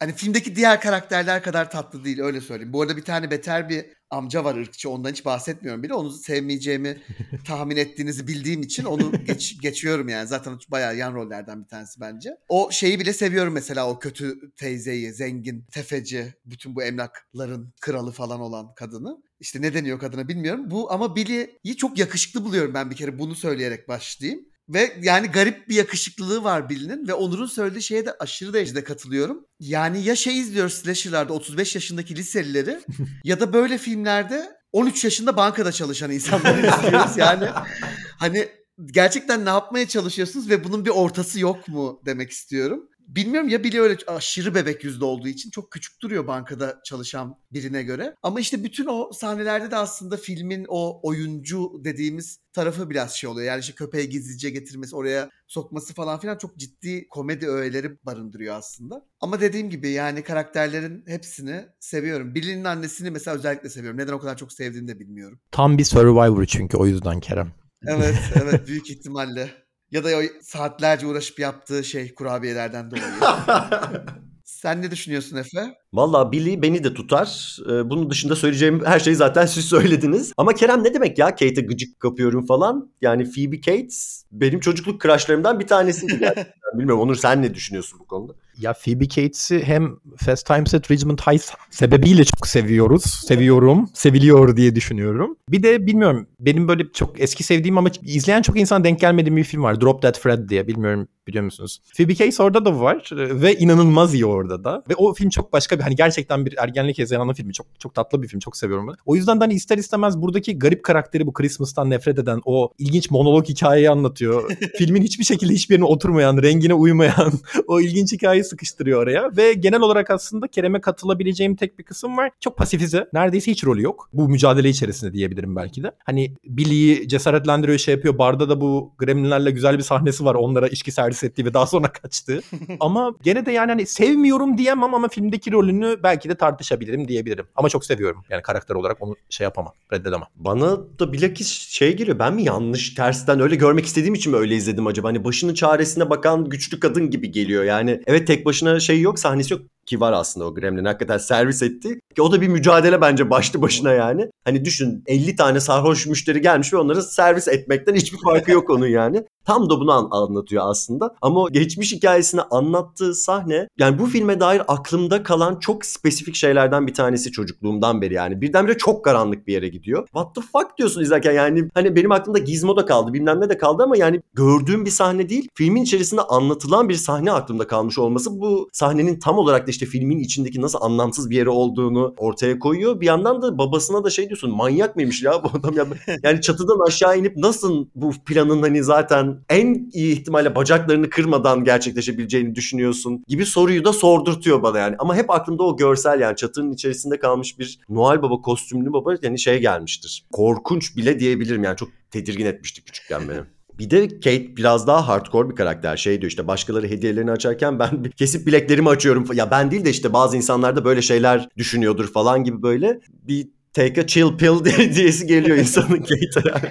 hani filmdeki diğer karakterler kadar tatlı değil öyle söyleyeyim. Bu arada bir tane beter bir amca var ırkçı ondan hiç bahsetmiyorum bile. Onu sevmeyeceğimi tahmin ettiğinizi bildiğim için onu geç, geçiyorum yani. Zaten bayağı yan rollerden bir tanesi bence. O şeyi bile seviyorum mesela o kötü teyzeyi, zengin, tefeci, bütün bu emlakların kralı falan olan kadını. İşte ne deniyor kadına bilmiyorum. Bu ama Billy'yi çok yakışıklı buluyorum ben bir kere bunu söyleyerek başlayayım. Ve yani garip bir yakışıklılığı var Billy'nin ve Onur'un söylediği şeye de aşırı derecede katılıyorum. Yani ya şey izliyoruz slasher'larda 35 yaşındaki liselileri ya da böyle filmlerde 13 yaşında bankada çalışan insanları izliyoruz. Yani hani gerçekten ne yapmaya çalışıyorsunuz ve bunun bir ortası yok mu demek istiyorum. Bilmiyorum ya Billy öyle aşırı bebek yüzde olduğu için çok küçük duruyor bankada çalışan birine göre. Ama işte bütün o sahnelerde de aslında filmin o oyuncu dediğimiz tarafı biraz şey oluyor. Yani işte köpeği gizlice getirmesi, oraya sokması falan filan çok ciddi komedi öğeleri barındırıyor aslında. Ama dediğim gibi yani karakterlerin hepsini seviyorum. Billy'nin annesini mesela özellikle seviyorum. Neden o kadar çok sevdiğini de bilmiyorum. Tam bir Survivor çünkü o yüzden Kerem. Evet, evet büyük ihtimalle. Ya da o saatlerce uğraşıp yaptığı şey kurabiyelerden dolayı. Sen ne düşünüyorsun Efe? Valla Billy beni de tutar. Ee, bunun dışında söyleyeceğim her şeyi zaten siz söylediniz. Ama Kerem ne demek ya Kate'e gıcık kapıyorum falan. Yani Phoebe Cates benim çocukluk crushlarımdan bir tanesiydi gerçekten. Bilmiyorum Onur sen ne düşünüyorsun bu konuda? Ya Phoebe Cates'i hem Fast Times at Ridgemont High sebebiyle çok seviyoruz. Seviyorum. Seviliyor diye düşünüyorum. Bir de bilmiyorum benim böyle çok eski sevdiğim ama izleyen çok insan denk gelmediğim bir film var. Drop Dead Fred diye. Bilmiyorum biliyor musunuz? Phoebe Cates orada da var ve inanılmaz iyi orada da. Ve o film çok başka bir hani gerçekten bir ergenlik hezeyanı filmi. Çok çok tatlı bir film. Çok seviyorum ben. O yüzden de hani ister istemez buradaki garip karakteri bu Christmas'tan nefret eden o ilginç monolog hikayeyi anlatıyor. Filmin hiçbir şekilde hiçbirine oturmayan, rengine uymayan o ilginç hikayeyi sıkıştırıyor oraya ve genel olarak aslında Kerem'e katılabileceğim tek bir kısım var. Çok pasifize. Neredeyse hiç rolü yok. Bu mücadele içerisinde diyebilirim belki de. Hani Billy'yi cesaretlendiriyor şey yapıyor. Barda da bu gremlinlerle güzel bir sahnesi var. Onlara içki servis ettiği ve daha sonra kaçtığı. ama gene de yani hani sevmiyorum diyemem ama filmdeki rolünü belki de tartışabilirim diyebilirim. Ama çok seviyorum. Yani karakter olarak onu şey yapamam. Reddedemem. Bana da bilakis şey geliyor. Ben mi yanlış tersten öyle görmek istediğim için mi öyle izledim acaba? Hani başının çaresine bakan güçlü kadın gibi geliyor. Yani evet tek başına şey yok sahnesi yok ki var aslında o Gremlin hakikaten servis etti. Ki o da bir mücadele bence başlı başına yani. Hani düşün 50 tane sarhoş müşteri gelmiş ve onları servis etmekten hiçbir farkı yok onun yani. Tam da bunu an- anlatıyor aslında. Ama geçmiş hikayesini anlattığı sahne yani bu filme dair aklımda kalan çok spesifik şeylerden bir tanesi çocukluğumdan beri yani. Birdenbire çok karanlık bir yere gidiyor. What the fuck diyorsun izlerken yani hani benim aklımda Gizmo da kaldı bilmem ne de kaldı ama yani gördüğüm bir sahne değil. Filmin içerisinde anlatılan bir sahne aklımda kalmış olması bu sahnenin tam olarak da işte filmin içindeki nasıl anlamsız bir yeri olduğunu ortaya koyuyor. Bir yandan da babasına da şey diyorsun manyak mıymış ya bu adam ya. Yani çatıdan aşağı inip nasıl bu planın hani zaten en iyi ihtimalle bacaklarını kırmadan gerçekleşebileceğini düşünüyorsun gibi soruyu da sordurtuyor bana yani. Ama hep aklımda o görsel yani çatının içerisinde kalmış bir Noel Baba kostümlü baba yani şey gelmiştir. Korkunç bile diyebilirim yani çok tedirgin etmişti küçükken beni. Bir de Kate biraz daha hardcore bir karakter. Şey diyor işte başkaları hediyelerini açarken ben kesip bileklerimi açıyorum. Ya ben değil de işte bazı insanlar da böyle şeyler düşünüyordur falan gibi böyle bir take a chill pill diye diyesi geliyor insanın Kate'e.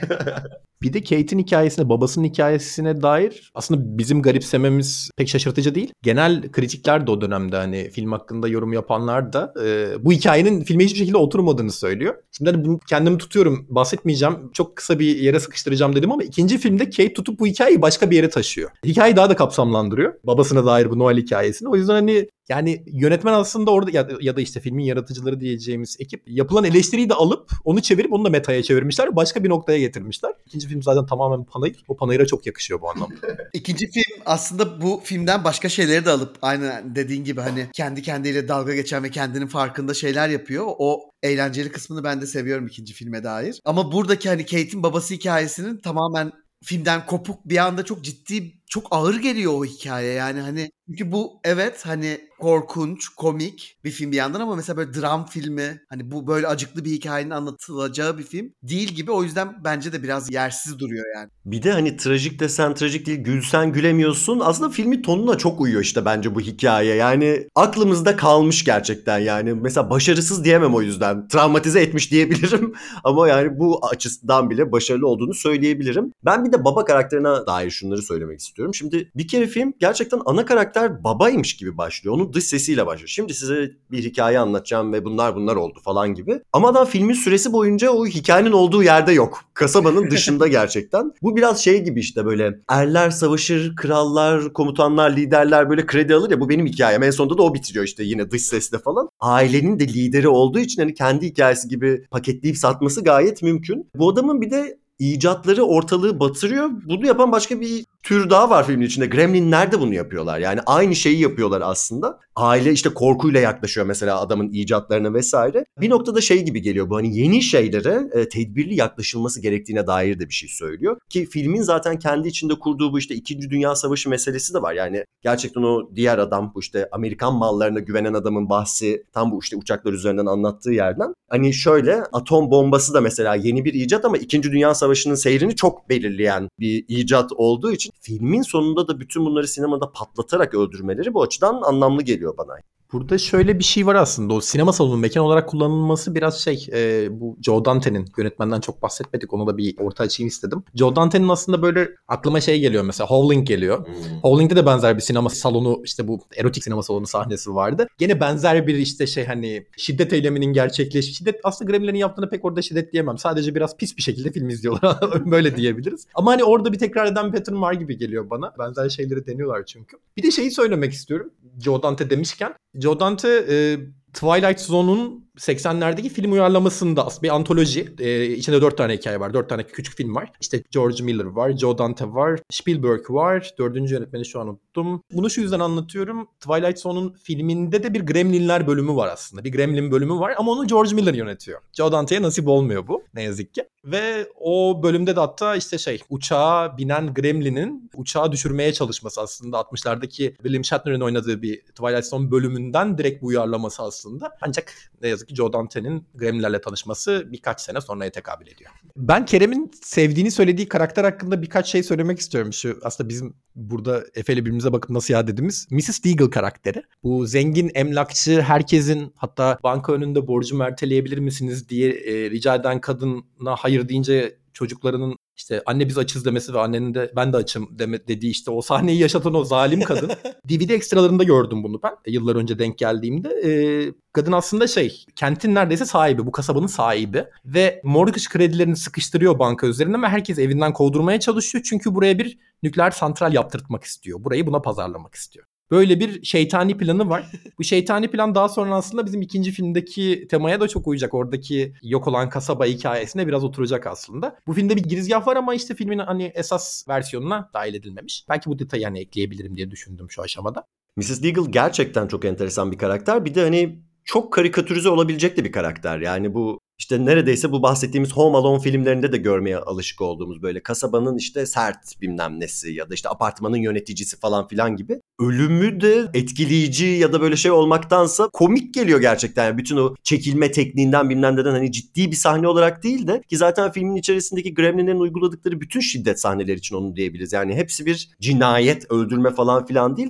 Bir de Kate'in hikayesine, babasının hikayesine dair aslında bizim garipsememiz pek şaşırtıcı değil. Genel kritikler de o dönemde hani film hakkında yorum yapanlar da e, bu hikayenin filme hiçbir şekilde oturmadığını söylüyor. Şimdi hani bunu kendimi tutuyorum, bahsetmeyeceğim. Çok kısa bir yere sıkıştıracağım dedim ama ikinci filmde Kate tutup bu hikayeyi başka bir yere taşıyor. Hikayeyi daha da kapsamlandırıyor. Babasına dair bu Noel hikayesini. O yüzden hani yani yönetmen aslında orada ya, ya da işte filmin yaratıcıları diyeceğimiz ekip yapılan eleştiriyi de alıp onu çevirip onu da metaya çevirmişler. Başka bir noktaya getirmişler. İkinci film zaten tamamen panayır. O panayıra çok yakışıyor bu anlamda. İkinci film aslında bu filmden başka şeyleri de alıp aynı dediğin gibi hani kendi kendiyle dalga geçen ve kendinin farkında şeyler yapıyor. O eğlenceli kısmını ben de seviyorum ikinci filme dair. Ama buradaki hani Kate'in babası hikayesinin tamamen filmden kopuk bir anda çok ciddi çok ağır geliyor o hikaye yani hani çünkü bu evet hani korkunç, komik bir film bir yandan ama mesela böyle dram filmi hani bu böyle acıklı bir hikayenin anlatılacağı bir film değil gibi o yüzden bence de biraz yersiz duruyor yani. Bir de hani trajik desen trajik değil gülsen gülemiyorsun. Aslında filmin tonuna çok uyuyor işte bence bu hikaye. Yani aklımızda kalmış gerçekten yani. Mesela başarısız diyemem o yüzden. Travmatize etmiş diyebilirim. Ama yani bu açısından bile başarılı olduğunu söyleyebilirim. Ben bir de baba karakterine dair şunları söylemek istiyorum. Şimdi bir kere film gerçekten ana karakter babaymış gibi başlıyor. Onun dış sesiyle başlıyor. Şimdi size bir hikaye anlatacağım ve bunlar bunlar oldu falan gibi. Ama adam filmin süresi boyunca o hikayenin olduğu yerde yok. Kasabanın dışında gerçekten. Bu biraz şey gibi işte böyle erler savaşır, krallar, komutanlar, liderler böyle kredi alır ya bu benim hikayem. En sonunda da o bitiriyor işte yine dış sesle falan. Ailenin de lideri olduğu için hani kendi hikayesi gibi paketleyip satması gayet mümkün. Bu adamın bir de icatları ortalığı batırıyor. Bunu yapan başka bir tür daha var filmin içinde. Gremlinler de bunu yapıyorlar. Yani aynı şeyi yapıyorlar aslında. Aile işte korkuyla yaklaşıyor mesela adamın icatlarına vesaire. Bir noktada şey gibi geliyor bu hani yeni şeylere e, tedbirli yaklaşılması gerektiğine dair de bir şey söylüyor. Ki filmin zaten kendi içinde kurduğu bu işte 2. Dünya Savaşı meselesi de var. Yani gerçekten o diğer adam bu işte Amerikan mallarına güvenen adamın bahsi tam bu işte uçaklar üzerinden anlattığı yerden. Hani şöyle atom bombası da mesela yeni bir icat ama 2. Dünya Savaşı'nın seyrini çok belirleyen bir icat olduğu için filmin sonunda da bütün bunları sinemada patlatarak öldürmeleri bu açıdan anlamlı geliyor bana. Burada şöyle bir şey var aslında. O sinema salonunun mekan olarak kullanılması biraz şey e, bu Joe Dante'nin yönetmenden çok bahsetmedik. Onu da bir orta açayım istedim. Joe Dante'nin aslında böyle aklıma şey geliyor mesela Howling geliyor. Hmm. Howling'de de benzer bir sinema salonu işte bu erotik sinema salonu sahnesi vardı. Gene benzer bir işte şey hani şiddet eyleminin gerçekleş şiddet aslında Gremlin'in yaptığını pek orada şiddet diyemem. Sadece biraz pis bir şekilde film izliyorlar. böyle diyebiliriz. Ama hani orada bir tekrar eden pattern var gibi geliyor bana. Benzer şeyleri deniyorlar çünkü. Bir de şeyi söylemek istiyorum. Joe Dante demişken Joe Dante e, Twilight Zone'un 80'lerdeki film uyarlamasında aslında bir antoloji. Ee, içinde dört tane hikaye var. Dört tane küçük film var. İşte George Miller var, Joe Dante var, Spielberg var. Dördüncü yönetmeni şu an unuttum. Bunu şu yüzden anlatıyorum. Twilight Zone'un filminde de bir Gremlinler bölümü var aslında. Bir Gremlin bölümü var ama onu George Miller yönetiyor. Joe Dante'ye nasip olmuyor bu ne yazık ki. Ve o bölümde de hatta işte şey uçağa binen Gremlin'in uçağı düşürmeye çalışması aslında 60'lardaki William Shatner'ın oynadığı bir Twilight Zone bölümünden direkt bu uyarlaması aslında. Ancak ne yazık ki Joe Dante'nin Gremlin'lerle tanışması birkaç sene sonraya tekabül ediyor. Ben Kerem'in sevdiğini söylediği karakter hakkında birkaç şey söylemek istiyorum. Şu aslında bizim burada Efe'yle birbirimize bakıp nasıl ya dediğimiz Mrs. Deagle karakteri. Bu zengin emlakçı herkesin hatta banka önünde borcumu erteleyebilir misiniz diye e, rica eden kadına hayır deyince çocuklarının işte anne biz açız demesi ve annenin de ben de açım deme, dediği işte o sahneyi yaşatan o zalim kadın. DVD ekstralarında gördüm bunu ben e, yıllar önce denk geldiğimde. Ee, kadın aslında şey kentin neredeyse sahibi bu kasabanın sahibi ve mortgage kredilerini sıkıştırıyor banka üzerinde ama herkes evinden kovdurmaya çalışıyor çünkü buraya bir nükleer santral yaptırtmak istiyor. Burayı buna pazarlamak istiyor. Böyle bir şeytani planı var. Bu şeytani plan daha sonra aslında bizim ikinci filmdeki temaya da çok uyacak. Oradaki yok olan kasaba hikayesine biraz oturacak aslında. Bu filmde bir girizgah var ama işte filmin hani esas versiyonuna dahil edilmemiş. Belki bu detayı hani ekleyebilirim diye düşündüm şu aşamada. Mrs. Deagle gerçekten çok enteresan bir karakter. Bir de hani çok karikatürize olabilecek de bir karakter. Yani bu işte neredeyse bu bahsettiğimiz Home Alone filmlerinde de görmeye alışık olduğumuz böyle kasabanın işte sert bilmem nesi ya da işte apartmanın yöneticisi falan filan gibi. Ölümü de etkileyici ya da böyle şey olmaktansa komik geliyor gerçekten. Yani bütün o çekilme tekniğinden bilmem neden hani ciddi bir sahne olarak değil de ki zaten filmin içerisindeki gremlinlerin uyguladıkları bütün şiddet sahneleri için onu diyebiliriz. Yani hepsi bir cinayet, öldürme falan filan değil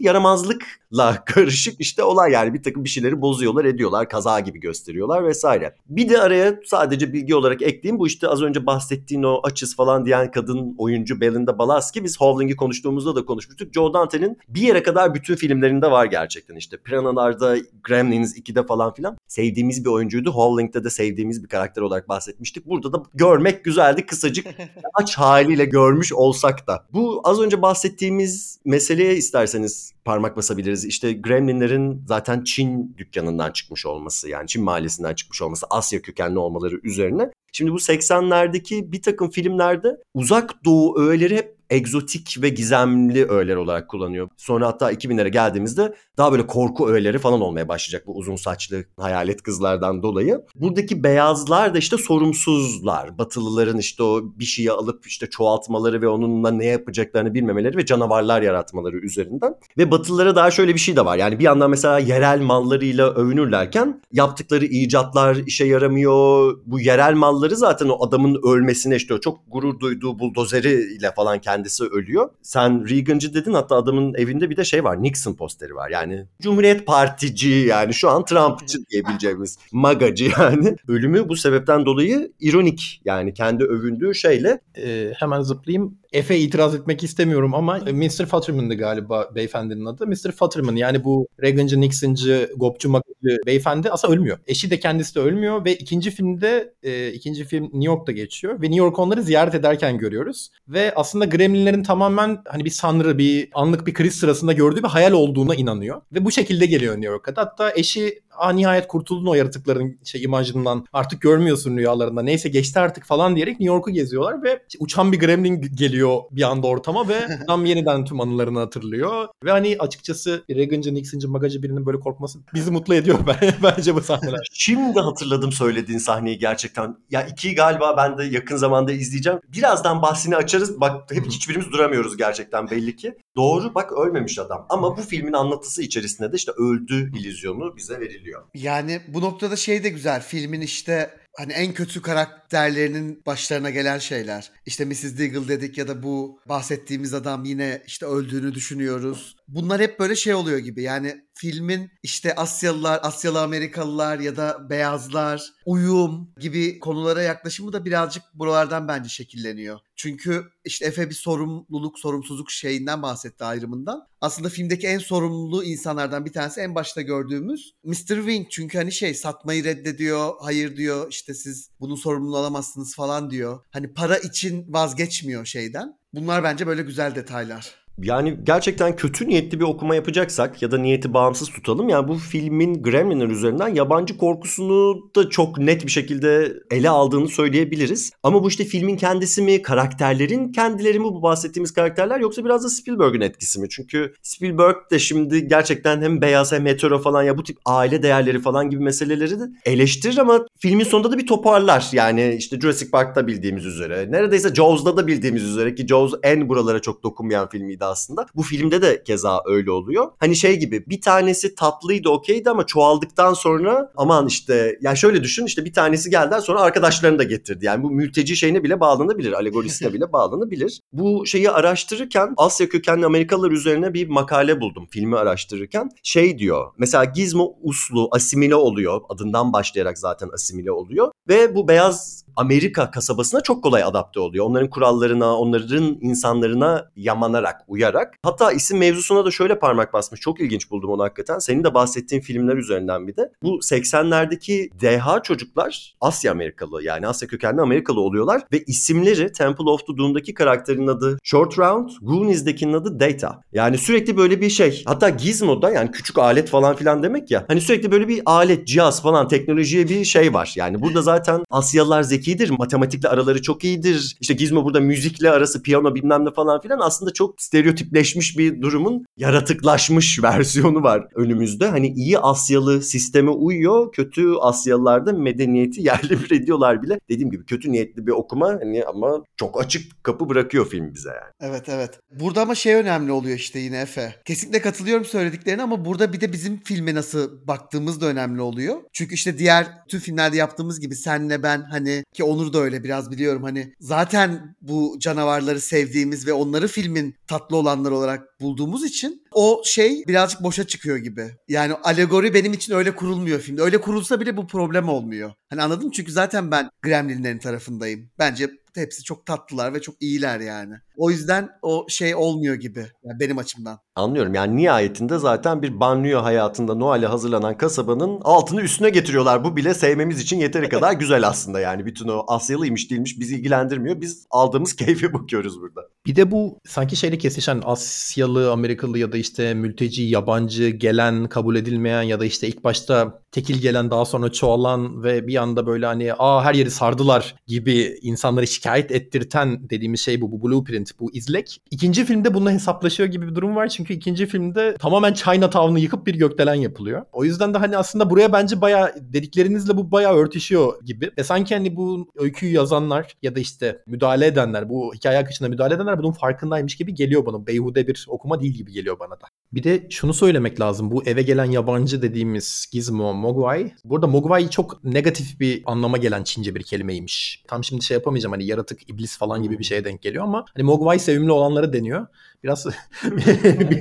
yaramazlıkla karışık işte olay yani bir takım bir şeyleri bozuyorlar ediyorlar kaza gibi gösteriyorlar vesaire. Bir de araya sadece bilgi olarak ekleyeyim. Bu işte az önce bahsettiğin o açız falan diyen kadın oyuncu Belinda Balaski. Biz Howling'i konuştuğumuzda da konuşmuştuk. Joe Dante'nin bir yere kadar bütün filmlerinde var gerçekten işte. Piranhalarda, Gremlins 2'de falan filan. Sevdiğimiz bir oyuncuydu. Howling'de de sevdiğimiz bir karakter olarak bahsetmiştik. Burada da görmek güzeldi. Kısacık aç haliyle görmüş olsak da. Bu az önce bahsettiğimiz meseleye isterseniz parmak basabiliriz. İşte Gremlinlerin zaten Çin dükkanından çıkmış olması yani Çin mahallesinden çıkmış olması, Asya kökenli olmaları üzerine. Şimdi bu 80'lerdeki bir takım filmlerde uzak doğu öğeleri hep egzotik ve gizemli öğeler olarak kullanıyor. Sonra hatta 2000'lere geldiğimizde daha böyle korku öğeleri falan olmaya başlayacak bu uzun saçlı hayalet kızlardan dolayı. Buradaki beyazlar da işte sorumsuzlar. Batılıların işte o bir şeyi alıp işte çoğaltmaları ve onunla ne yapacaklarını bilmemeleri ve canavarlar yaratmaları üzerinden. Ve Batılılara daha şöyle bir şey de var. Yani bir yandan mesela yerel mallarıyla övünürlerken yaptıkları icatlar işe yaramıyor. Bu yerel malları zaten o adamın ölmesine işte o çok gurur duyduğu buldozeriyle falan kendisi ölüyor. Sen Reagan'cı dedin hatta adamın evinde bir de şey var Nixon posteri var. Yani Cumhuriyet Partici yani şu an Trumpçı diyebileceğimiz magacı yani. Ölümü bu sebepten dolayı ironik yani kendi övündüğü şeyle. Ee, hemen zıplayayım. Efe itiraz etmek istemiyorum ama Mr. Futterman'dı galiba beyefendinin adı. Mr. Futterman yani bu Reagan'cı, Nixon'cı, Gopçu, Magacı beyefendi aslında ölmüyor. Eşi de kendisi de ölmüyor ve ikinci filmde e, ikinci film New York'ta geçiyor ve New York onları ziyaret ederken görüyoruz. Ve aslında Gremlinlerin tamamen hani bir sanrı, bir anlık bir kriz sırasında gördüğü bir hayal olduğuna inanıyor. Ve bu şekilde geliyor New York'a. Hatta eşi Aa, nihayet kurtuldun o yaratıkların şey imajından artık görmüyorsun rüyalarında neyse geçti artık falan diyerek New York'u geziyorlar ve uçan bir gremlin geliyor bir anda ortama ve tam yeniden tüm anılarını hatırlıyor ve hani açıkçası Reagan'cı, Nixon'cı, Magacı birinin böyle korkması bizi mutlu ediyor bence bu sahneler. Şimdi hatırladım söylediğin sahneyi gerçekten. Ya ikiyi galiba ben de yakın zamanda izleyeceğim. Birazdan bahsini açarız. Bak hep hiçbirimiz duramıyoruz gerçekten belli ki. Doğru bak ölmemiş adam. Ama bu filmin anlatısı içerisinde de işte öldü illüzyonu bize veriliyor. Yani bu noktada şey de güzel. Filmin işte hani en kötü karakterlerinin başlarına gelen şeyler. İşte Mrs. Deagle dedik ya da bu bahsettiğimiz adam yine işte öldüğünü düşünüyoruz. Bunlar hep böyle şey oluyor gibi. Yani filmin işte Asyalılar, Asyalı Amerikalılar ya da beyazlar, uyum gibi konulara yaklaşımı da birazcık buralardan bence şekilleniyor. Çünkü işte Efe bir sorumluluk, sorumsuzluk şeyinden bahsetti ayrımından. Aslında filmdeki en sorumlu insanlardan bir tanesi en başta gördüğümüz Mr. Wing. Çünkü hani şey satmayı reddediyor, hayır diyor işte siz bunun sorumluluğunu alamazsınız falan diyor. Hani para için vazgeçmiyor şeyden. Bunlar bence böyle güzel detaylar. Yani gerçekten kötü niyetli bir okuma yapacaksak ya da niyeti bağımsız tutalım. Yani bu filmin Gremlinler üzerinden yabancı korkusunu da çok net bir şekilde ele aldığını söyleyebiliriz. Ama bu işte filmin kendisi mi, karakterlerin kendileri mi bu bahsettiğimiz karakterler yoksa biraz da Spielberg'ün etkisi mi? Çünkü Spielberg de şimdi gerçekten hem beyaz hem hetero falan ya bu tip aile değerleri falan gibi meseleleri de eleştirir ama filmin sonunda da bir toparlar. Yani işte Jurassic Park'ta bildiğimiz üzere. Neredeyse Jaws'da da bildiğimiz üzere ki Jaws en buralara çok dokunmayan filmiydi aslında. Bu filmde de keza öyle oluyor. Hani şey gibi bir tanesi tatlıydı okeydi ama çoğaldıktan sonra aman işte ya şöyle düşün işte bir tanesi gelden sonra arkadaşlarını da getirdi. Yani bu mülteci şeyine bile bağlanabilir. Alegorisine bile bağlanabilir. Bu şeyi araştırırken Asya kökenli Amerikalılar üzerine bir makale buldum filmi araştırırken. Şey diyor mesela Gizmo uslu asimile oluyor. Adından başlayarak zaten asimile oluyor. Ve bu beyaz Amerika kasabasına çok kolay adapte oluyor. Onların kurallarına, onların insanlarına yamanarak, uyarak. Hatta isim mevzusuna da şöyle parmak basmış. Çok ilginç buldum onu hakikaten. Senin de bahsettiğin filmler üzerinden bir de. Bu 80'lerdeki DH çocuklar Asya Amerikalı yani Asya kökenli Amerikalı oluyorlar ve isimleri Temple of the Doom'daki karakterin adı Short Round, Goonies'dekinin adı Data. Yani sürekli böyle bir şey. Hatta Gizmo'da yani küçük alet falan filan demek ya. Hani sürekli böyle bir alet, cihaz falan teknolojiye bir şey var. Yani burada zaten Asyalılar zekidir. Matematikle araları çok iyidir. İşte Gizmo burada müzikle arası piyano bilmem ne falan filan. Aslında çok stereotipleşmiş bir durumun yaratıklaşmış versiyonu var önümüzde. Hani iyi Asyalı sisteme uyuyor. Kötü Asyalılar da medeniyeti yerle bir ediyorlar bile. Dediğim gibi kötü niyetli bir okuma hani ama çok açık kapı bırakıyor film bize yani. Evet evet. Burada ama şey önemli oluyor işte yine Efe. Kesinlikle katılıyorum söylediklerine ama burada bir de bizim filme nasıl baktığımız da önemli oluyor. Çünkü işte diğer tüm filmlerde yaptığımız gibi senle ben hani ki Onur da öyle biraz biliyorum hani zaten bu canavarları sevdiğimiz ve onları filmin tatlı olanlar olarak bulduğumuz için o şey birazcık boşa çıkıyor gibi. Yani alegori benim için öyle kurulmuyor filmde. Öyle kurulsa bile bu problem olmuyor. Hani anladın mı? Çünkü zaten ben Gremlinlerin tarafındayım. Bence hepsi çok tatlılar ve çok iyiler yani. O yüzden o şey olmuyor gibi yani benim açımdan. Anlıyorum yani nihayetinde zaten bir banliyö hayatında Noel'e hazırlanan kasabanın altını üstüne getiriyorlar. Bu bile sevmemiz için yeteri kadar güzel aslında yani. Bütün o Asyalıymış değilmiş bizi ilgilendirmiyor. Biz aldığımız keyfe bakıyoruz burada. Bir de bu sanki şeyle kesişen Asyalı, Amerikalı ya da işte mülteci, yabancı, gelen, kabul edilmeyen ya da işte ilk başta tekil gelen daha sonra çoğalan ve bir anda böyle hani aa her yeri sardılar gibi insanları şikayet ettirten dediğimiz şey bu. Bu blueprint, bu izlek. İkinci filmde bununla hesaplaşıyor gibi bir durum var. Çünkü ikinci filmde tamamen Chinatown'u yıkıp bir gökdelen yapılıyor. O yüzden de hani aslında buraya bence bayağı dediklerinizle bu bayağı örtüşüyor gibi. Ve sanki hani bu öyküyü yazanlar ya da işte müdahale edenler, bu hikaye akışına müdahale edenler bunun farkındaymış gibi geliyor bana. Beyhude bir okuma değil gibi geliyor bana da. Bir de şunu söylemek lazım. Bu eve gelen yabancı dediğimiz Gizmo, Mogwai. Burada Mogwai çok negatif bir anlama gelen Çince bir kelimeymiş. Tam şimdi şey yapamayacağım hani yaratık, iblis falan gibi bir şeye denk geliyor ama hani Mogwai sevimli olanları deniyor. Biraz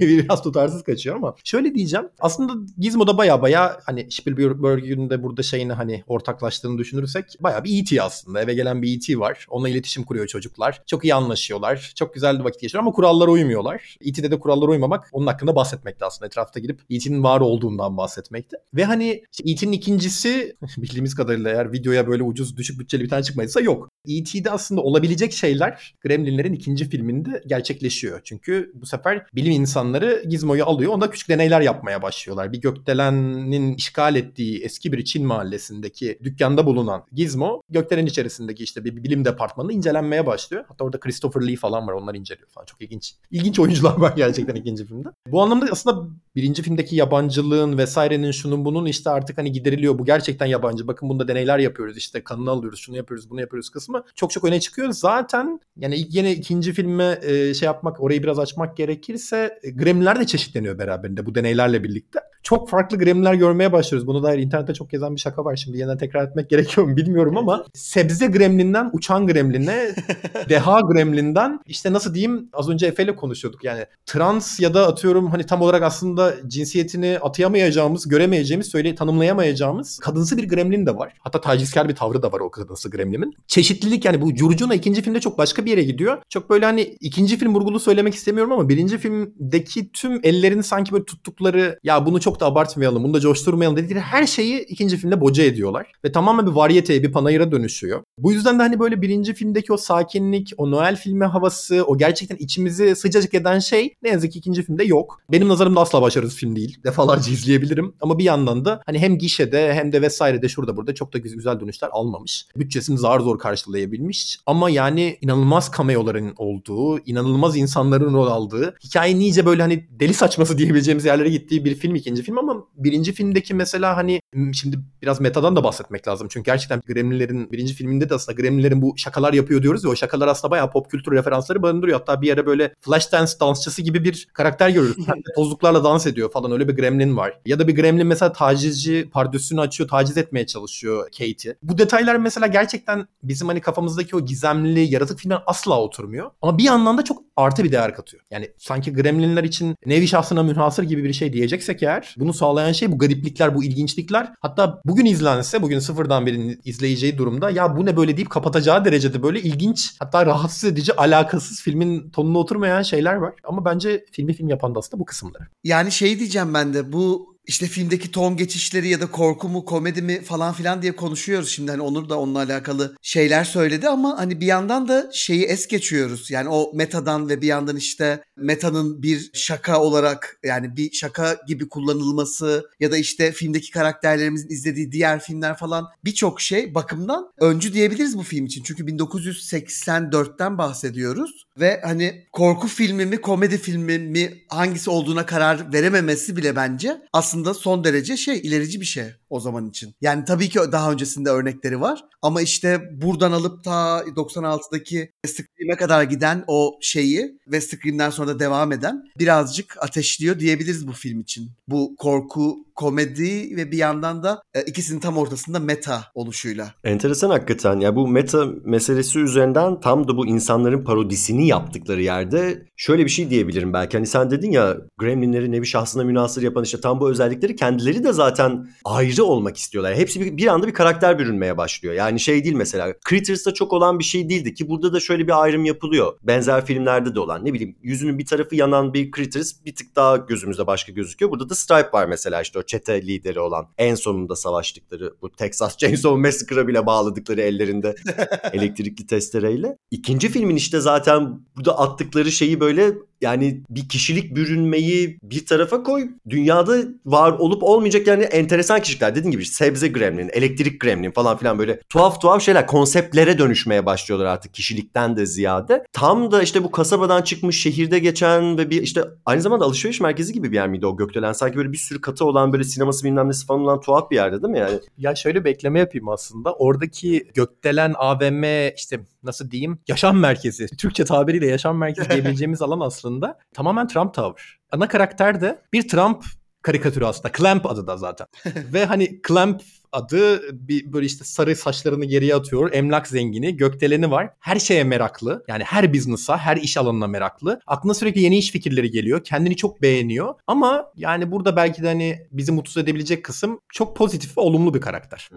biraz tutarsız kaçıyor ama şöyle diyeceğim. Aslında Gizmo'da baya baya hani Spielberg'ün de burada şeyini hani ortaklaştığını düşünürsek baya bir E.T. aslında. Eve gelen bir E.T. var. Onunla iletişim kuruyor çocuklar. Çok iyi anlaşıyorlar. Çok güzel bir vakit geçiriyor ama kurallara uymuyorlar. E.T.'de de kurallara uymamak onun hakkında bahsetmekti aslında. Etrafta gidip E.T.'nin var olduğundan bahsetmekti. Ve hani işte E.T.'nin ikincisi bildiğimiz kadarıyla eğer videoya böyle ucuz düşük bütçeli bir tane çıkmadıysa yok. E.T.'de aslında olabilecek şeyler Gremlinlerin ikinci filminde gerçekleşiyor. Çünkü bu sefer bilim insanları Gizmo'yu alıyor. Onda küçük deneyler yapmaya başlıyorlar. Bir gökdelenin işgal ettiği eski bir Çin mahallesindeki dükkanda bulunan Gizmo gökdelen içerisindeki işte bir bilim departmanı incelenmeye başlıyor. Hatta orada Christopher Lee falan var. Onlar inceliyor falan. Çok ilginç. İlginç oyuncular var gerçekten ikinci filmde. Bu anlamda aslında birinci filmdeki yabancılığın vesairenin şunun bunun işte artık hani gideriliyor. Bu gerçekten yabancı. Bakın bunda deneyler yapıyoruz. İşte kanını alıyoruz. Şunu yapıyoruz. Bunu yapıyoruz kısmı çok çok öne çıkıyor. Zaten yani yine ikinci filme e, şey yapmak orayı biraz açmak gerekirse e, Gremlinler de çeşitleniyor beraberinde bu deneylerle birlikte. Çok farklı Gremlinler görmeye başlıyoruz. Bunu dair internette çok gezen bir şaka var. Şimdi yeniden tekrar etmek gerekiyor mu bilmiyorum ama sebze Gremlinden uçan Gremlin'e, deha Gremlin'den işte nasıl diyeyim az önce Efe ile konuşuyorduk. Yani trans ya da atıyorum hani tam olarak aslında cinsiyetini atayamayacağımız, göremeyeceğimiz, söyle tanımlayamayacağımız kadınsı bir Gremlin de var. Hatta tacizkar bir tavrı da var o kadınsı Gremlin'in. Çeşitlilik yani bu Curcuna ikinci filmde çok başka bir yere gidiyor. Çok böyle hani ikinci film vurgulu söylemek istemiyorum ama birinci filmdeki tüm ellerini sanki böyle tuttukları ya bunu çok da abartmayalım, bunu da coşturmayalım dedikleri her şeyi ikinci filmde boca ediyorlar. Ve tamamen bir varyeteye, bir panayıra dönüşüyor. Bu yüzden de hani böyle birinci filmdeki o sakinlik, o Noel filmi havası, o gerçekten içimizi sıcacık eden şey ne yazık ki ikinci filmde yok. Benim nazarımda asla başarısız film değil. Defalarca izleyebilirim. Ama bir yandan da hani hem gişede hem de vesairede şurada burada çok da güzel dönüşler almamış. Bütçesini zar zor karşılayabilmiş. Ama yani inanılmaz cameoların olduğu, inanılmaz insanların rol aldığı, hikayenin iyice böyle hani deli saçması diyebileceğimiz yerlere gittiği bir film ikinci film ama birinci filmdeki mesela hani şimdi biraz metadan da bahsetmek lazım. Çünkü gerçekten Gremlinlerin birinci filminde de aslında Gremlinlerin bu şakalar yapıyor diyoruz ya o şakalar aslında bayağı pop kültür referansları barındırıyor. Hatta bir yere böyle Flashdance dansçısı gibi bir karakter görürüz. Tozluklarla dans ediyor falan öyle bir Gremlin var. Ya da bir Gremlin mesela tacizci pardösünü açıyor taciz etmeye çalışıyor Kate'i. Bu detaylar mesela gerçekten bizim hani kafamızdaki o gizemli yaratık filmden asla oturmuyor. Ama bir yandan da çok artı bir değer katıyor. Yani sanki Gremlinler için nevi şahsına münhasır gibi bir şey diyeceksek eğer bunu sağlayan şey bu gariplikler, bu ilginçlikler. Hatta bugün izlense, bugün sıfırdan birinin izleyeceği durumda ya bu ne böyle deyip kapatacağı derecede böyle ilginç hatta rahatsız edici, alakasız filmin tonuna oturmayan şeyler var. Ama bence filmi film yapan da aslında bu kısımları. Yani şey diyeceğim ben de bu işte filmdeki ton geçişleri ya da korku mu komedi mi falan filan diye konuşuyoruz şimdi hani Onur da onunla alakalı şeyler söyledi ama hani bir yandan da şeyi es geçiyoruz. Yani o metadan ve bir yandan işte metanın bir şaka olarak yani bir şaka gibi kullanılması ya da işte filmdeki karakterlerimizin izlediği diğer filmler falan birçok şey bakımdan öncü diyebiliriz bu film için. Çünkü 1984'ten bahsediyoruz ve hani korku filmi mi komedi filmi mi hangisi olduğuna karar verememesi bile bence aslında son derece şey ilerici bir şey o zaman için. Yani tabii ki daha öncesinde örnekleri var ama işte buradan alıp ta 96'daki Scream'e kadar giden o şeyi ve Scream'den sonra da devam eden birazcık ateşliyor diyebiliriz bu film için. Bu korku, komedi ve bir yandan da e, ikisinin tam ortasında meta oluşuyla. Enteresan hakikaten. Ya bu meta meselesi üzerinden tam da bu insanların parodisini yaptıkları yerde şöyle bir şey diyebilirim belki. Hani sen dedin ya Gremlinleri nevi şahsına münasır yapan işte tam bu özellikleri kendileri de zaten ayrı olmak istiyorlar. Hepsi bir, bir anda bir karakter bürünmeye başlıyor. Yani şey değil mesela Critters'ta çok olan bir şey değildi ki burada da şöyle bir ayrım yapılıyor. Benzer filmlerde de olan ne bileyim yüzünün bir tarafı yanan bir Critters bir tık daha gözümüzde başka gözüküyor. Burada da Stripe var mesela işte o çete lideri olan en sonunda savaştıkları bu Texas Chainsaw Massacre'a bile bağladıkları ellerinde elektrikli testereyle. İkinci filmin işte zaten burada attıkları şeyi böyle yani bir kişilik bürünmeyi bir tarafa koy. Dünyada var olup olmayacak yani enteresan kişilikler. Dediğim gibi sebze gremlin, elektrik gremlin falan filan böyle tuhaf tuhaf şeyler konseptlere dönüşmeye başlıyorlar artık kişilikten de ziyade. Tam da işte bu kasabadan çıkmış şehirde geçen ve bir işte aynı zamanda alışveriş merkezi gibi bir yer miydi o gökdelen? Sanki böyle bir sürü katı olan böyle sineması bilmem nesi falan olan tuhaf bir yerde değil mi yani? Ya şöyle bekleme yapayım aslında. Oradaki gökdelen AVM işte nasıl diyeyim yaşam merkezi. Türkçe tabiriyle yaşam merkezi diyebileceğimiz alan aslında tamamen Trump Tower. Ana karakter de bir Trump karikatürü aslında. Clamp adı da zaten. Ve hani Clamp adı bir böyle işte sarı saçlarını geriye atıyor. Emlak zengini, gökdeleni var. Her şeye meraklı. Yani her business'a, her iş alanına meraklı. Aklına sürekli yeni iş fikirleri geliyor. Kendini çok beğeniyor. Ama yani burada belki de hani bizi mutsuz edebilecek kısım çok pozitif ve olumlu bir karakter.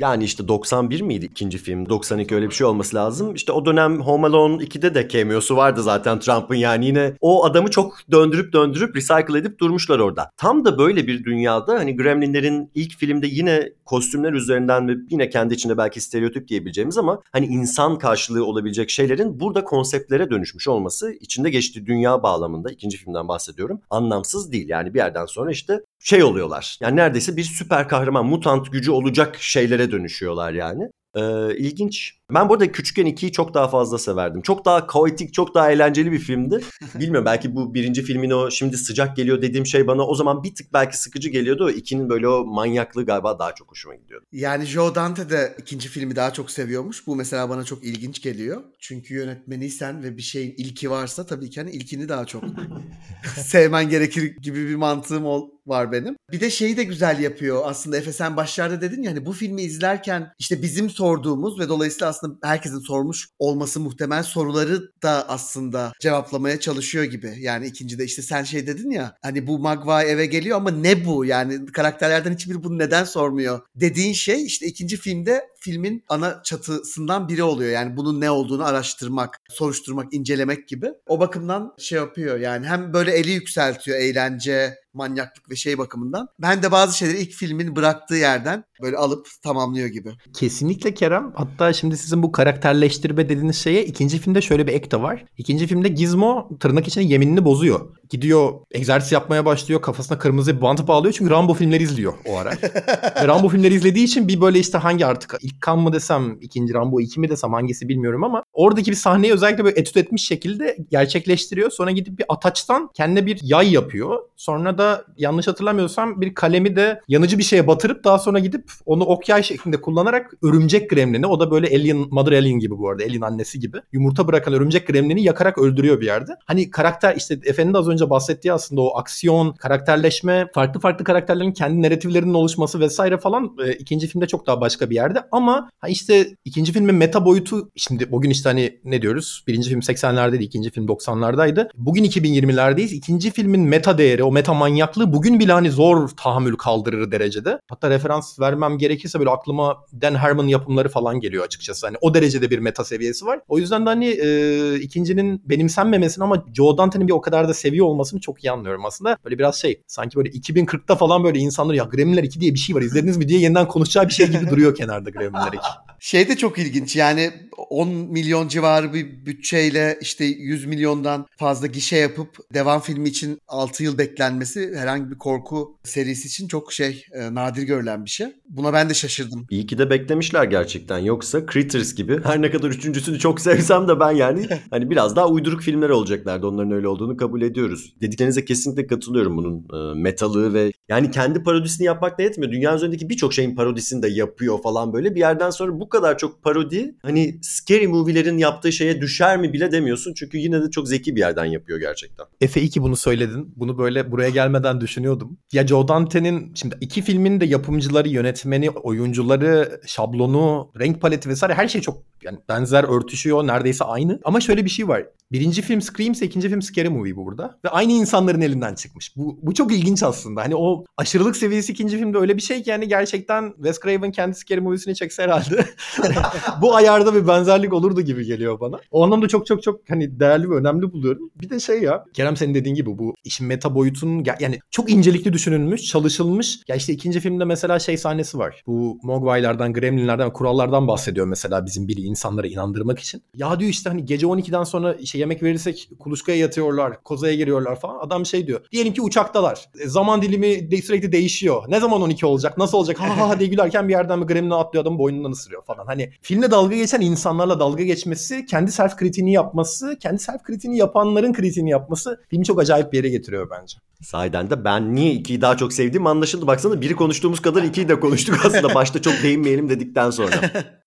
Yani işte 91 miydi ikinci film? 92 öyle bir şey olması lazım. İşte o dönem Home Alone 2'de de cameo'su vardı zaten Trump'ın yani yine o adamı çok döndürüp döndürüp recycle edip durmuşlar orada. Tam da böyle bir dünyada hani Gremlinlerin ilk filmde yine kostümler üzerinden ve yine kendi içinde belki stereotip diyebileceğimiz ama hani insan karşılığı olabilecek şeylerin burada konseptlere dönüşmüş olması içinde geçtiği dünya bağlamında ikinci filmden bahsediyorum. Anlamsız değil yani bir yerden sonra işte şey oluyorlar. Yani neredeyse bir süper kahraman, mutant gücü olacak şeylere dönüşüyorlar yani. Ee, ilginç. Ben bu arada küçükken 2'yi çok daha fazla severdim. Çok daha kaotik, çok daha eğlenceli bir filmdi. Bilmiyorum belki bu birinci filmin o şimdi sıcak geliyor dediğim şey bana o zaman bir tık belki sıkıcı geliyordu. O 2'nin böyle o manyaklığı galiba daha çok hoşuma gidiyordu. Yani Joe Dante de ikinci filmi daha çok seviyormuş. Bu mesela bana çok ilginç geliyor. Çünkü yönetmeniysen ve bir şeyin ilki varsa tabii ki hani ilkini daha çok sevmen gerekir gibi bir mantığım ol, var benim. Bir de şeyi de güzel yapıyor aslında Efe sen başlarda dedin ya hani bu filmi izlerken işte bizim sorduğumuz ve dolayısıyla aslında herkesin sormuş olması muhtemel soruları da aslında cevaplamaya çalışıyor gibi. Yani ikincide işte sen şey dedin ya hani bu Magvay eve geliyor ama ne bu yani karakterlerden hiçbiri bunu neden sormuyor dediğin şey işte ikinci filmde filmin ana çatısından biri oluyor. Yani bunun ne olduğunu araştırmak, soruşturmak, incelemek gibi. O bakımdan şey yapıyor yani hem böyle eli yükseltiyor eğlence, manyaklık ve şey bakımından. Ben de bazı şeyleri ilk filmin bıraktığı yerden böyle alıp tamamlıyor gibi. Kesinlikle Kerem. Hatta şimdi sizin bu karakterleştirme dediğiniz şeye ikinci filmde şöyle bir ek de var. İkinci filmde Gizmo tırnak içinde yeminini bozuyor. Gidiyor egzersiz yapmaya başlıyor. Kafasına kırmızı bir bant bağlıyor. Çünkü Rambo filmleri izliyor o ara. Ve Rambo filmleri izlediği için bir böyle işte hangi artık ilk kan mı desem, ikinci Rambo 2 mi desem hangisi bilmiyorum ama oradaki bir sahneyi özellikle böyle etüt etmiş şekilde gerçekleştiriyor. Sonra gidip bir ataçtan kendine bir yay yapıyor. Sonra da yanlış hatırlamıyorsam bir kalemi de yanıcı bir şeye batırıp daha sonra gidip onu ok yay şeklinde kullanarak örümcek gremlini o da böyle Alien, Mother Alien gibi bu arada Alien annesi gibi yumurta bırakan örümcek gremlini yakarak öldürüyor bir yerde. Hani karakter işte Efe'nin de az önce bahsettiği aslında o aksiyon, karakterleşme, farklı farklı karakterlerin kendi narratiflerinin oluşması vesaire falan e, ikinci filmde çok daha başka bir yerde ama ha işte ikinci filmin meta boyutu şimdi bugün işte hani ne diyoruz? Birinci film 80'lerdeydi, ikinci film 90'lardaydı. Bugün 2020'lerdeyiz. İkinci filmin meta değeri, o meta manyaklığı bugün bile hani zor tahammül kaldırır derecede. Hatta referans vermem gerekirse böyle aklıma Dan Harmon yapımları falan geliyor açıkçası. Hani o derecede bir meta seviyesi var. O yüzden de hani e, ikincinin benimsenmemesini ama Joe Dante'nin bir o kadar da seviyor olmasını çok iyi anlıyorum aslında. Böyle biraz şey sanki böyle 2040'ta falan böyle insanlar ya Gremlinler 2 diye bir şey var izlediniz mi diye yeniden konuşacağı bir şey gibi duruyor kenarda Gremlinler 2. Şey de çok ilginç yani 10 milyon civarı bir bütçeyle işte 100 milyondan fazla gişe yapıp devam filmi için 6 yıl beklenmesi herhangi bir korku serisi için çok şey e, nadir görülen bir şey. Buna ben de şaşırdım. İyi ki de beklemişler gerçekten. Yoksa Critters gibi her ne kadar üçüncüsünü çok sevsem de ben yani hani biraz daha uyduruk filmler olacaklardı. Onların öyle olduğunu kabul ediyoruz. Dediklerinize kesinlikle katılıyorum bunun e, metalığı ve yani kendi parodisini yapmakla yetmiyor. Dünya üzerindeki birçok şeyin parodisini de yapıyor falan böyle. Bir yerden sonra bu kadar çok parodi hani scary movie'lerin yaptığı şeye düşer mi bile demiyorsun. Çünkü yine de çok zeki bir yerden yapıyor gerçekten. Efe iyi ki bunu söyledin. Bunu böyle buraya gelmeden düşünüyordum. Ya Joe Dante'nin şimdi iki filmin de yapımcıları, yönetmeni, oyuncuları, şablonu, renk paleti vesaire her şey çok yani benzer örtüşüyor. Neredeyse aynı. Ama şöyle bir şey var. Birinci film Scream ise ikinci film Scary Movie burada. Ve aynı insanların elinden çıkmış. Bu, bu çok ilginç aslında. Hani o aşırılık seviyesi ikinci filmde öyle bir şey ki yani gerçekten Wes Craven kendi Scary Movie'sini çekse herhalde. bu ayarda bir benzerlik olurdu gibi geliyor bana. O anlamda çok çok çok hani değerli ve önemli buluyorum. Bir de şey ya Kerem senin dediğin gibi bu işin meta boyutunun yani çok incelikli düşünülmüş, çalışılmış. Ya işte ikinci filmde mesela şey sahnesi var. Bu Mogwai'lardan, Gremlinlerden, kurallardan bahsediyor mesela bizim biri insanları inandırmak için. Ya diyor işte hani gece 12'den sonra işte yemek verirsek kuluçkaya yatıyorlar, kozaya giriyorlar falan. Adam şey diyor. Diyelim ki uçaktalar. E, zaman dilimi de sürekli değişiyor. Ne zaman 12 olacak? Nasıl olacak? Ha ha ha diye gülerken bir yerden bir gremlin atlıyor adamın boynundan ısırıyor falan. Hani filmle dalga geçen insanlarla dalga geçmesi, kendi self kritiğini yapması, kendi self kritiğini yapanların kritiğini yapması filmi çok acayip bir yere getiriyor bence. Sahiden de ben niye 2'yi daha çok sevdiğim anlaşıldı. Baksana biri konuştuğumuz kadar 2'yi de konuştuk aslında. Başta çok değinmeyelim dedikten sonra.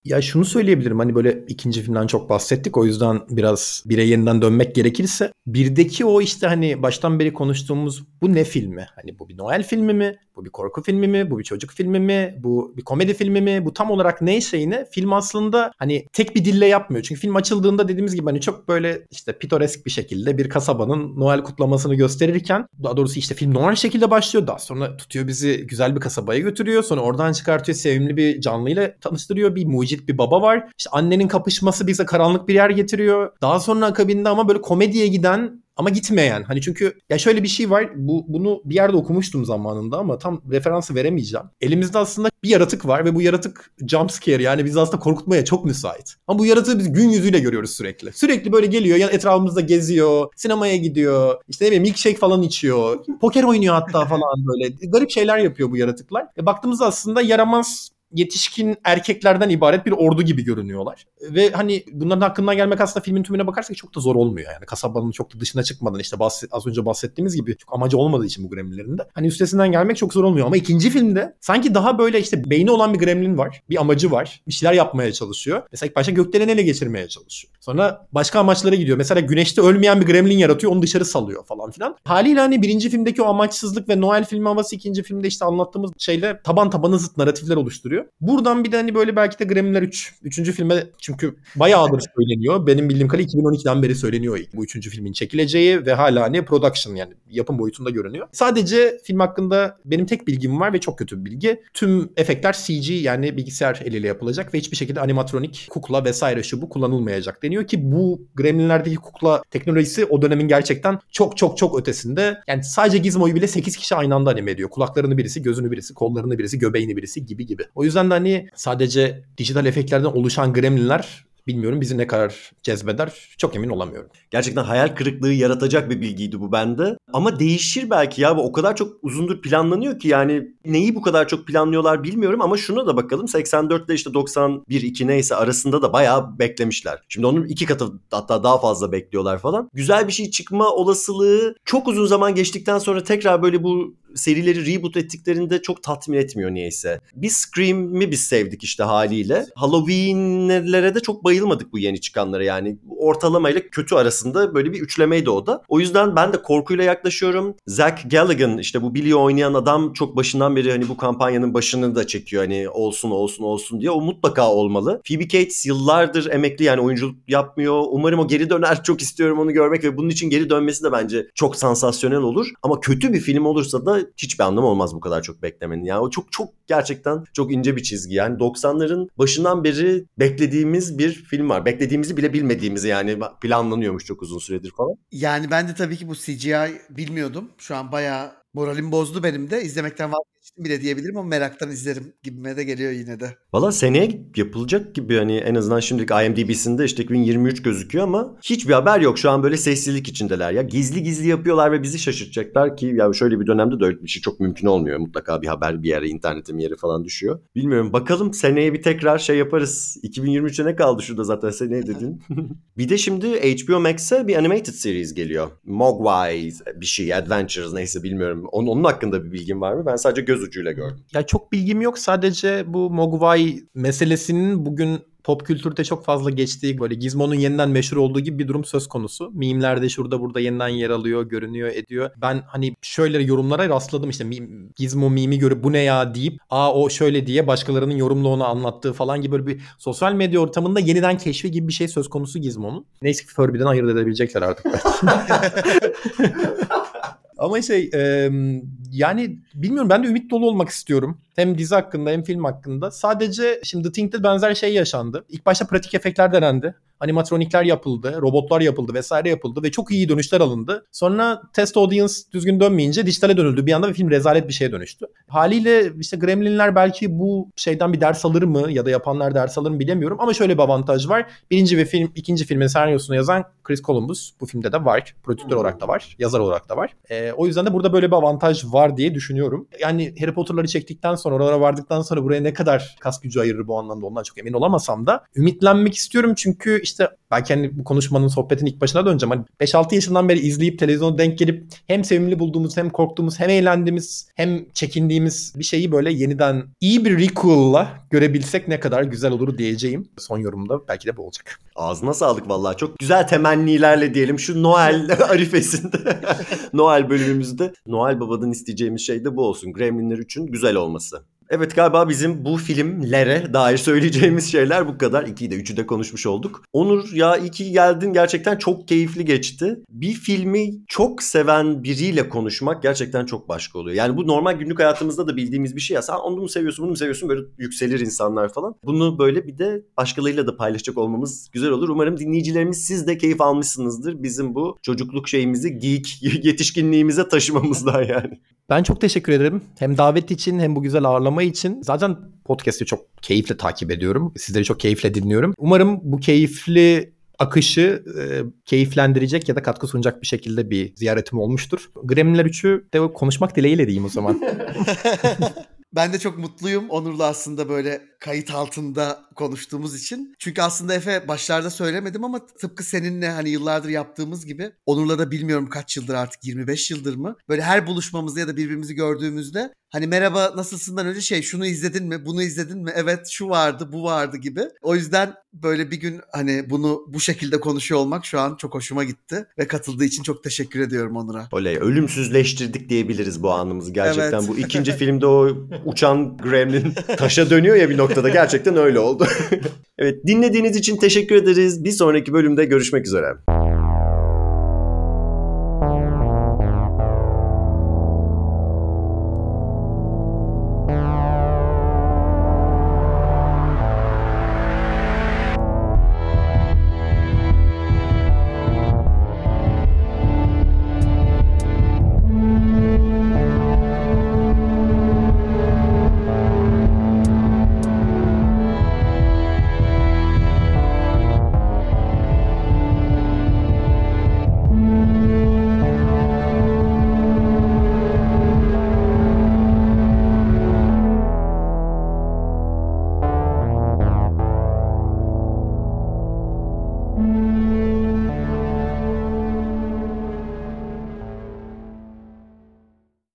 Ya şunu söyleyebilirim hani böyle ikinci filmden çok bahsettik o yüzden biraz bire yeniden dönmek gerekirse birdeki o işte hani baştan beri konuştuğumuz bu ne filmi? Hani bu bir Noel filmi mi? Bu bir korku filmi mi? Bu bir çocuk filmi mi? Bu bir komedi filmi mi? Bu tam olarak ne şeyini film aslında hani tek bir dille yapmıyor. Çünkü film açıldığında dediğimiz gibi hani çok böyle işte pitoresk bir şekilde bir kasabanın Noel kutlamasını gösterirken daha doğrusu işte film Noel şekilde başlıyor. Daha sonra tutuyor bizi güzel bir kasabaya götürüyor. Sonra oradan çıkartıyor sevimli bir canlıyla tanıştırıyor. Bir mucit bir baba var. İşte annenin kapışması bize karanlık bir yer getiriyor. Daha sonra akabinde ama böyle komediye giden ama gitmeyen. Hani çünkü ya şöyle bir şey var. Bu bunu bir yerde okumuştum zamanında ama tam referansı veremeyeceğim. Elimizde aslında bir yaratık var ve bu yaratık jump scare yani bizi aslında korkutmaya çok müsait. Ama bu yaratığı biz gün yüzüyle görüyoruz sürekli. Sürekli böyle geliyor ya etrafımızda geziyor, sinemaya gidiyor, işte ne bileyim milkshake falan içiyor, poker oynuyor hatta falan böyle. Garip şeyler yapıyor bu yaratıklar. E baktığımızda aslında yaramaz yetişkin erkeklerden ibaret bir ordu gibi görünüyorlar. Ve hani bunların hakkından gelmek aslında filmin tümüne bakarsak çok da zor olmuyor yani. Kasabanın çok da dışına çıkmadan işte bahset, az önce bahsettiğimiz gibi çok amacı olmadığı için bu gremlinlerin de. Hani üstesinden gelmek çok zor olmuyor ama ikinci filmde sanki daha böyle işte beyni olan bir gremlin var. Bir amacı var. Bir şeyler yapmaya çalışıyor. Mesela ilk başta gökdelen ele geçirmeye çalışıyor. Sonra başka amaçlara gidiyor. Mesela güneşte ölmeyen bir gremlin yaratıyor onu dışarı salıyor falan filan. Haliyle hani birinci filmdeki o amaçsızlık ve Noel filmi havası ikinci filmde işte anlattığımız şeyle taban tabana zıt narratifler oluşturuyor. Gösteriyor. Buradan bir de hani böyle belki de Gremlinler 3. Üçüncü filme çünkü bayağıdır söyleniyor. Benim bildiğim kadarıyla 2012'den beri söyleniyor bu üçüncü filmin çekileceği ve hala hani production yani yapım boyutunda görünüyor. Sadece film hakkında benim tek bilgim var ve çok kötü bir bilgi. Tüm efektler CG yani bilgisayar eliyle yapılacak ve hiçbir şekilde animatronik, kukla vesaire şu bu kullanılmayacak deniyor ki bu Gremlinlerdeki kukla teknolojisi o dönemin gerçekten çok çok çok ötesinde. Yani sadece Gizmo'yu bile 8 kişi aynı anda anime ediyor. Kulaklarını birisi, gözünü birisi, kollarını birisi, göbeğini birisi gibi gibi. O yüzden de hani sadece dijital efektlerden oluşan Gremlinler bilmiyorum bizi ne kadar cezbeder çok emin olamıyorum. Gerçekten hayal kırıklığı yaratacak bir bilgiydi bu bende. Ama değişir belki ya. Bu o kadar çok uzundur planlanıyor ki yani neyi bu kadar çok planlıyorlar bilmiyorum ama şuna da bakalım. 84 ile işte 91 2 neyse arasında da bayağı beklemişler. Şimdi onun iki katı hatta daha fazla bekliyorlar falan. Güzel bir şey çıkma olasılığı çok uzun zaman geçtikten sonra tekrar böyle bu serileri reboot ettiklerinde çok tatmin etmiyor niyeyse. Biz Scream'i biz sevdik işte haliyle. Halloween'lere de çok bayılmadık bu yeni çıkanlara yani. Ortalamayla kötü arasında böyle bir üçlemeydi o da. O yüzden ben de korkuyla yaklaşıyorum. Zach Galligan işte bu Billy oynayan adam çok başından beri hani bu kampanyanın başını da çekiyor hani olsun olsun olsun diye. O mutlaka olmalı. Phoebe Cates yıllardır emekli yani oyunculuk yapmıyor. Umarım o geri döner. Çok istiyorum onu görmek ve bunun için geri dönmesi de bence çok sansasyonel olur. Ama kötü bir film olursa da hiçbir anlamı olmaz bu kadar çok beklemenin. Yani o çok çok gerçekten çok ince bir çizgi. Yani 90'ların başından beri beklediğimiz bir film var. Beklediğimizi bile bilmediğimiz yani planlanıyormuş çok uzun süredir falan. Yani ben de tabii ki bu CGI bilmiyordum. Şu an bayağı moralim bozdu benim de. İzlemekten vazgeçtim bile diyebilirim ama meraktan izlerim gibime de geliyor yine de. Valla seneye yapılacak gibi hani en azından şimdilik IMDb'sinde işte 2023 gözüküyor ama hiçbir haber yok. Şu an böyle sessizlik içindeler ya. Gizli gizli yapıyorlar ve bizi şaşırtacaklar ki ya şöyle bir dönemde de öyle bir şey çok mümkün olmuyor. Mutlaka bir haber bir yere internetin bir yere falan düşüyor. Bilmiyorum bakalım seneye bir tekrar şey yaparız. 2023'e ne kaldı şurada zaten seneye dedin. bir de şimdi HBO Max'e bir animated series geliyor. Mogwai bir şey Adventures neyse bilmiyorum. Onun, onun hakkında bir bilgin var mı? Ben sadece göz ucuyla gördüm. Ya çok bilgim yok. Sadece bu Mogwai meselesinin bugün pop kültürde çok fazla geçtiği böyle Gizmo'nun yeniden meşhur olduğu gibi bir durum söz konusu. Mimlerde şurada burada yeniden yer alıyor, görünüyor, ediyor. Ben hani şöyle yorumlara rastladım işte Gizmo mimi görüp bu ne ya deyip aa o şöyle diye başkalarının yorumla onu anlattığı falan gibi böyle bir sosyal medya ortamında yeniden keşfi gibi bir şey söz konusu Gizmo'nun. Neyse ki Furby'den ayırt edebilecekler artık Ama şey e, yani bilmiyorum ben de ümit dolu olmak istiyorum. Hem dizi hakkında hem film hakkında. Sadece şimdi The Thing'de benzer şey yaşandı. İlk başta pratik efektler denendi. Animatronikler yapıldı, robotlar yapıldı vesaire yapıldı ve çok iyi dönüşler alındı. Sonra test audience düzgün dönmeyince dijitale dönüldü bir anda ve film rezalet bir şeye dönüştü. Haliyle işte Gremlinler belki bu şeyden bir ders alır mı ya da yapanlar ders alır mı bilemiyorum ama şöyle bir avantaj var. Birinci ve film, ikinci filmin senaryosunu yazan Chris Columbus bu filmde de var. Prodüktör olarak da var, yazar olarak da var. E, o yüzden de burada böyle bir avantaj var diye düşünüyorum. Yani Harry Potter'ları çektikten sonra oralara vardıktan sonra buraya ne kadar kas gücü ayırır bu anlamda ondan çok emin olamasam da ümitlenmek istiyorum çünkü işte belki hani bu konuşmanın sohbetin ilk başına döneceğim. Hani 5-6 yaşından beri izleyip televizyona denk gelip hem sevimli bulduğumuz hem korktuğumuz hem eğlendiğimiz hem çekindiğimiz bir şeyi böyle yeniden iyi bir recall'la görebilsek ne kadar güzel olur diyeceğim. Son yorumda belki de bu olacak. Ağzına sağlık vallahi. Çok güzel temennilerle diyelim şu Noel arifesinde. Noel bölümümüzde Noel Baba'dan isteyeceğimiz şey de bu olsun. Gremlinler için güzel olması. Evet galiba bizim bu filmlere dair söyleyeceğimiz şeyler bu kadar. İkiyi de üçü de konuşmuş olduk. Onur ya iyi ki geldin. Gerçekten çok keyifli geçti. Bir filmi çok seven biriyle konuşmak gerçekten çok başka oluyor. Yani bu normal günlük hayatımızda da bildiğimiz bir şey ya. Sen onu mu seviyorsun bunu mu seviyorsun böyle yükselir insanlar falan. Bunu böyle bir de başkalarıyla da paylaşacak olmamız güzel olur. Umarım dinleyicilerimiz siz de keyif almışsınızdır. Bizim bu çocukluk şeyimizi geek yetişkinliğimize taşımamızdan yani. Ben çok teşekkür ederim. Hem davet için hem bu güzel ağırlama için. Zaten podcast'i çok keyifle takip ediyorum. Sizleri çok keyifle dinliyorum. Umarım bu keyifli akışı e, keyiflendirecek ya da katkı sunacak bir şekilde bir ziyaretim olmuştur. Gremlinler 3'ü de konuşmak dileğiyle diyeyim o zaman. Ben de çok mutluyum Onur'la aslında böyle kayıt altında konuştuğumuz için. Çünkü aslında Efe başlarda söylemedim ama tıpkı seninle hani yıllardır yaptığımız gibi Onur'la da bilmiyorum kaç yıldır artık 25 yıldır mı? Böyle her buluşmamızda ya da birbirimizi gördüğümüzde Hani merhaba nasılsından önce şey şunu izledin mi bunu izledin mi evet şu vardı bu vardı gibi. O yüzden böyle bir gün hani bunu bu şekilde konuşuyor olmak şu an çok hoşuma gitti. Ve katıldığı için çok teşekkür ediyorum Onur'a. Oley ölümsüzleştirdik diyebiliriz bu anımızı. Gerçekten Evet. bu ikinci filmde o uçan gremlin taşa dönüyor ya bir noktada. Gerçekten öyle oldu. evet dinlediğiniz için teşekkür ederiz. Bir sonraki bölümde görüşmek üzere.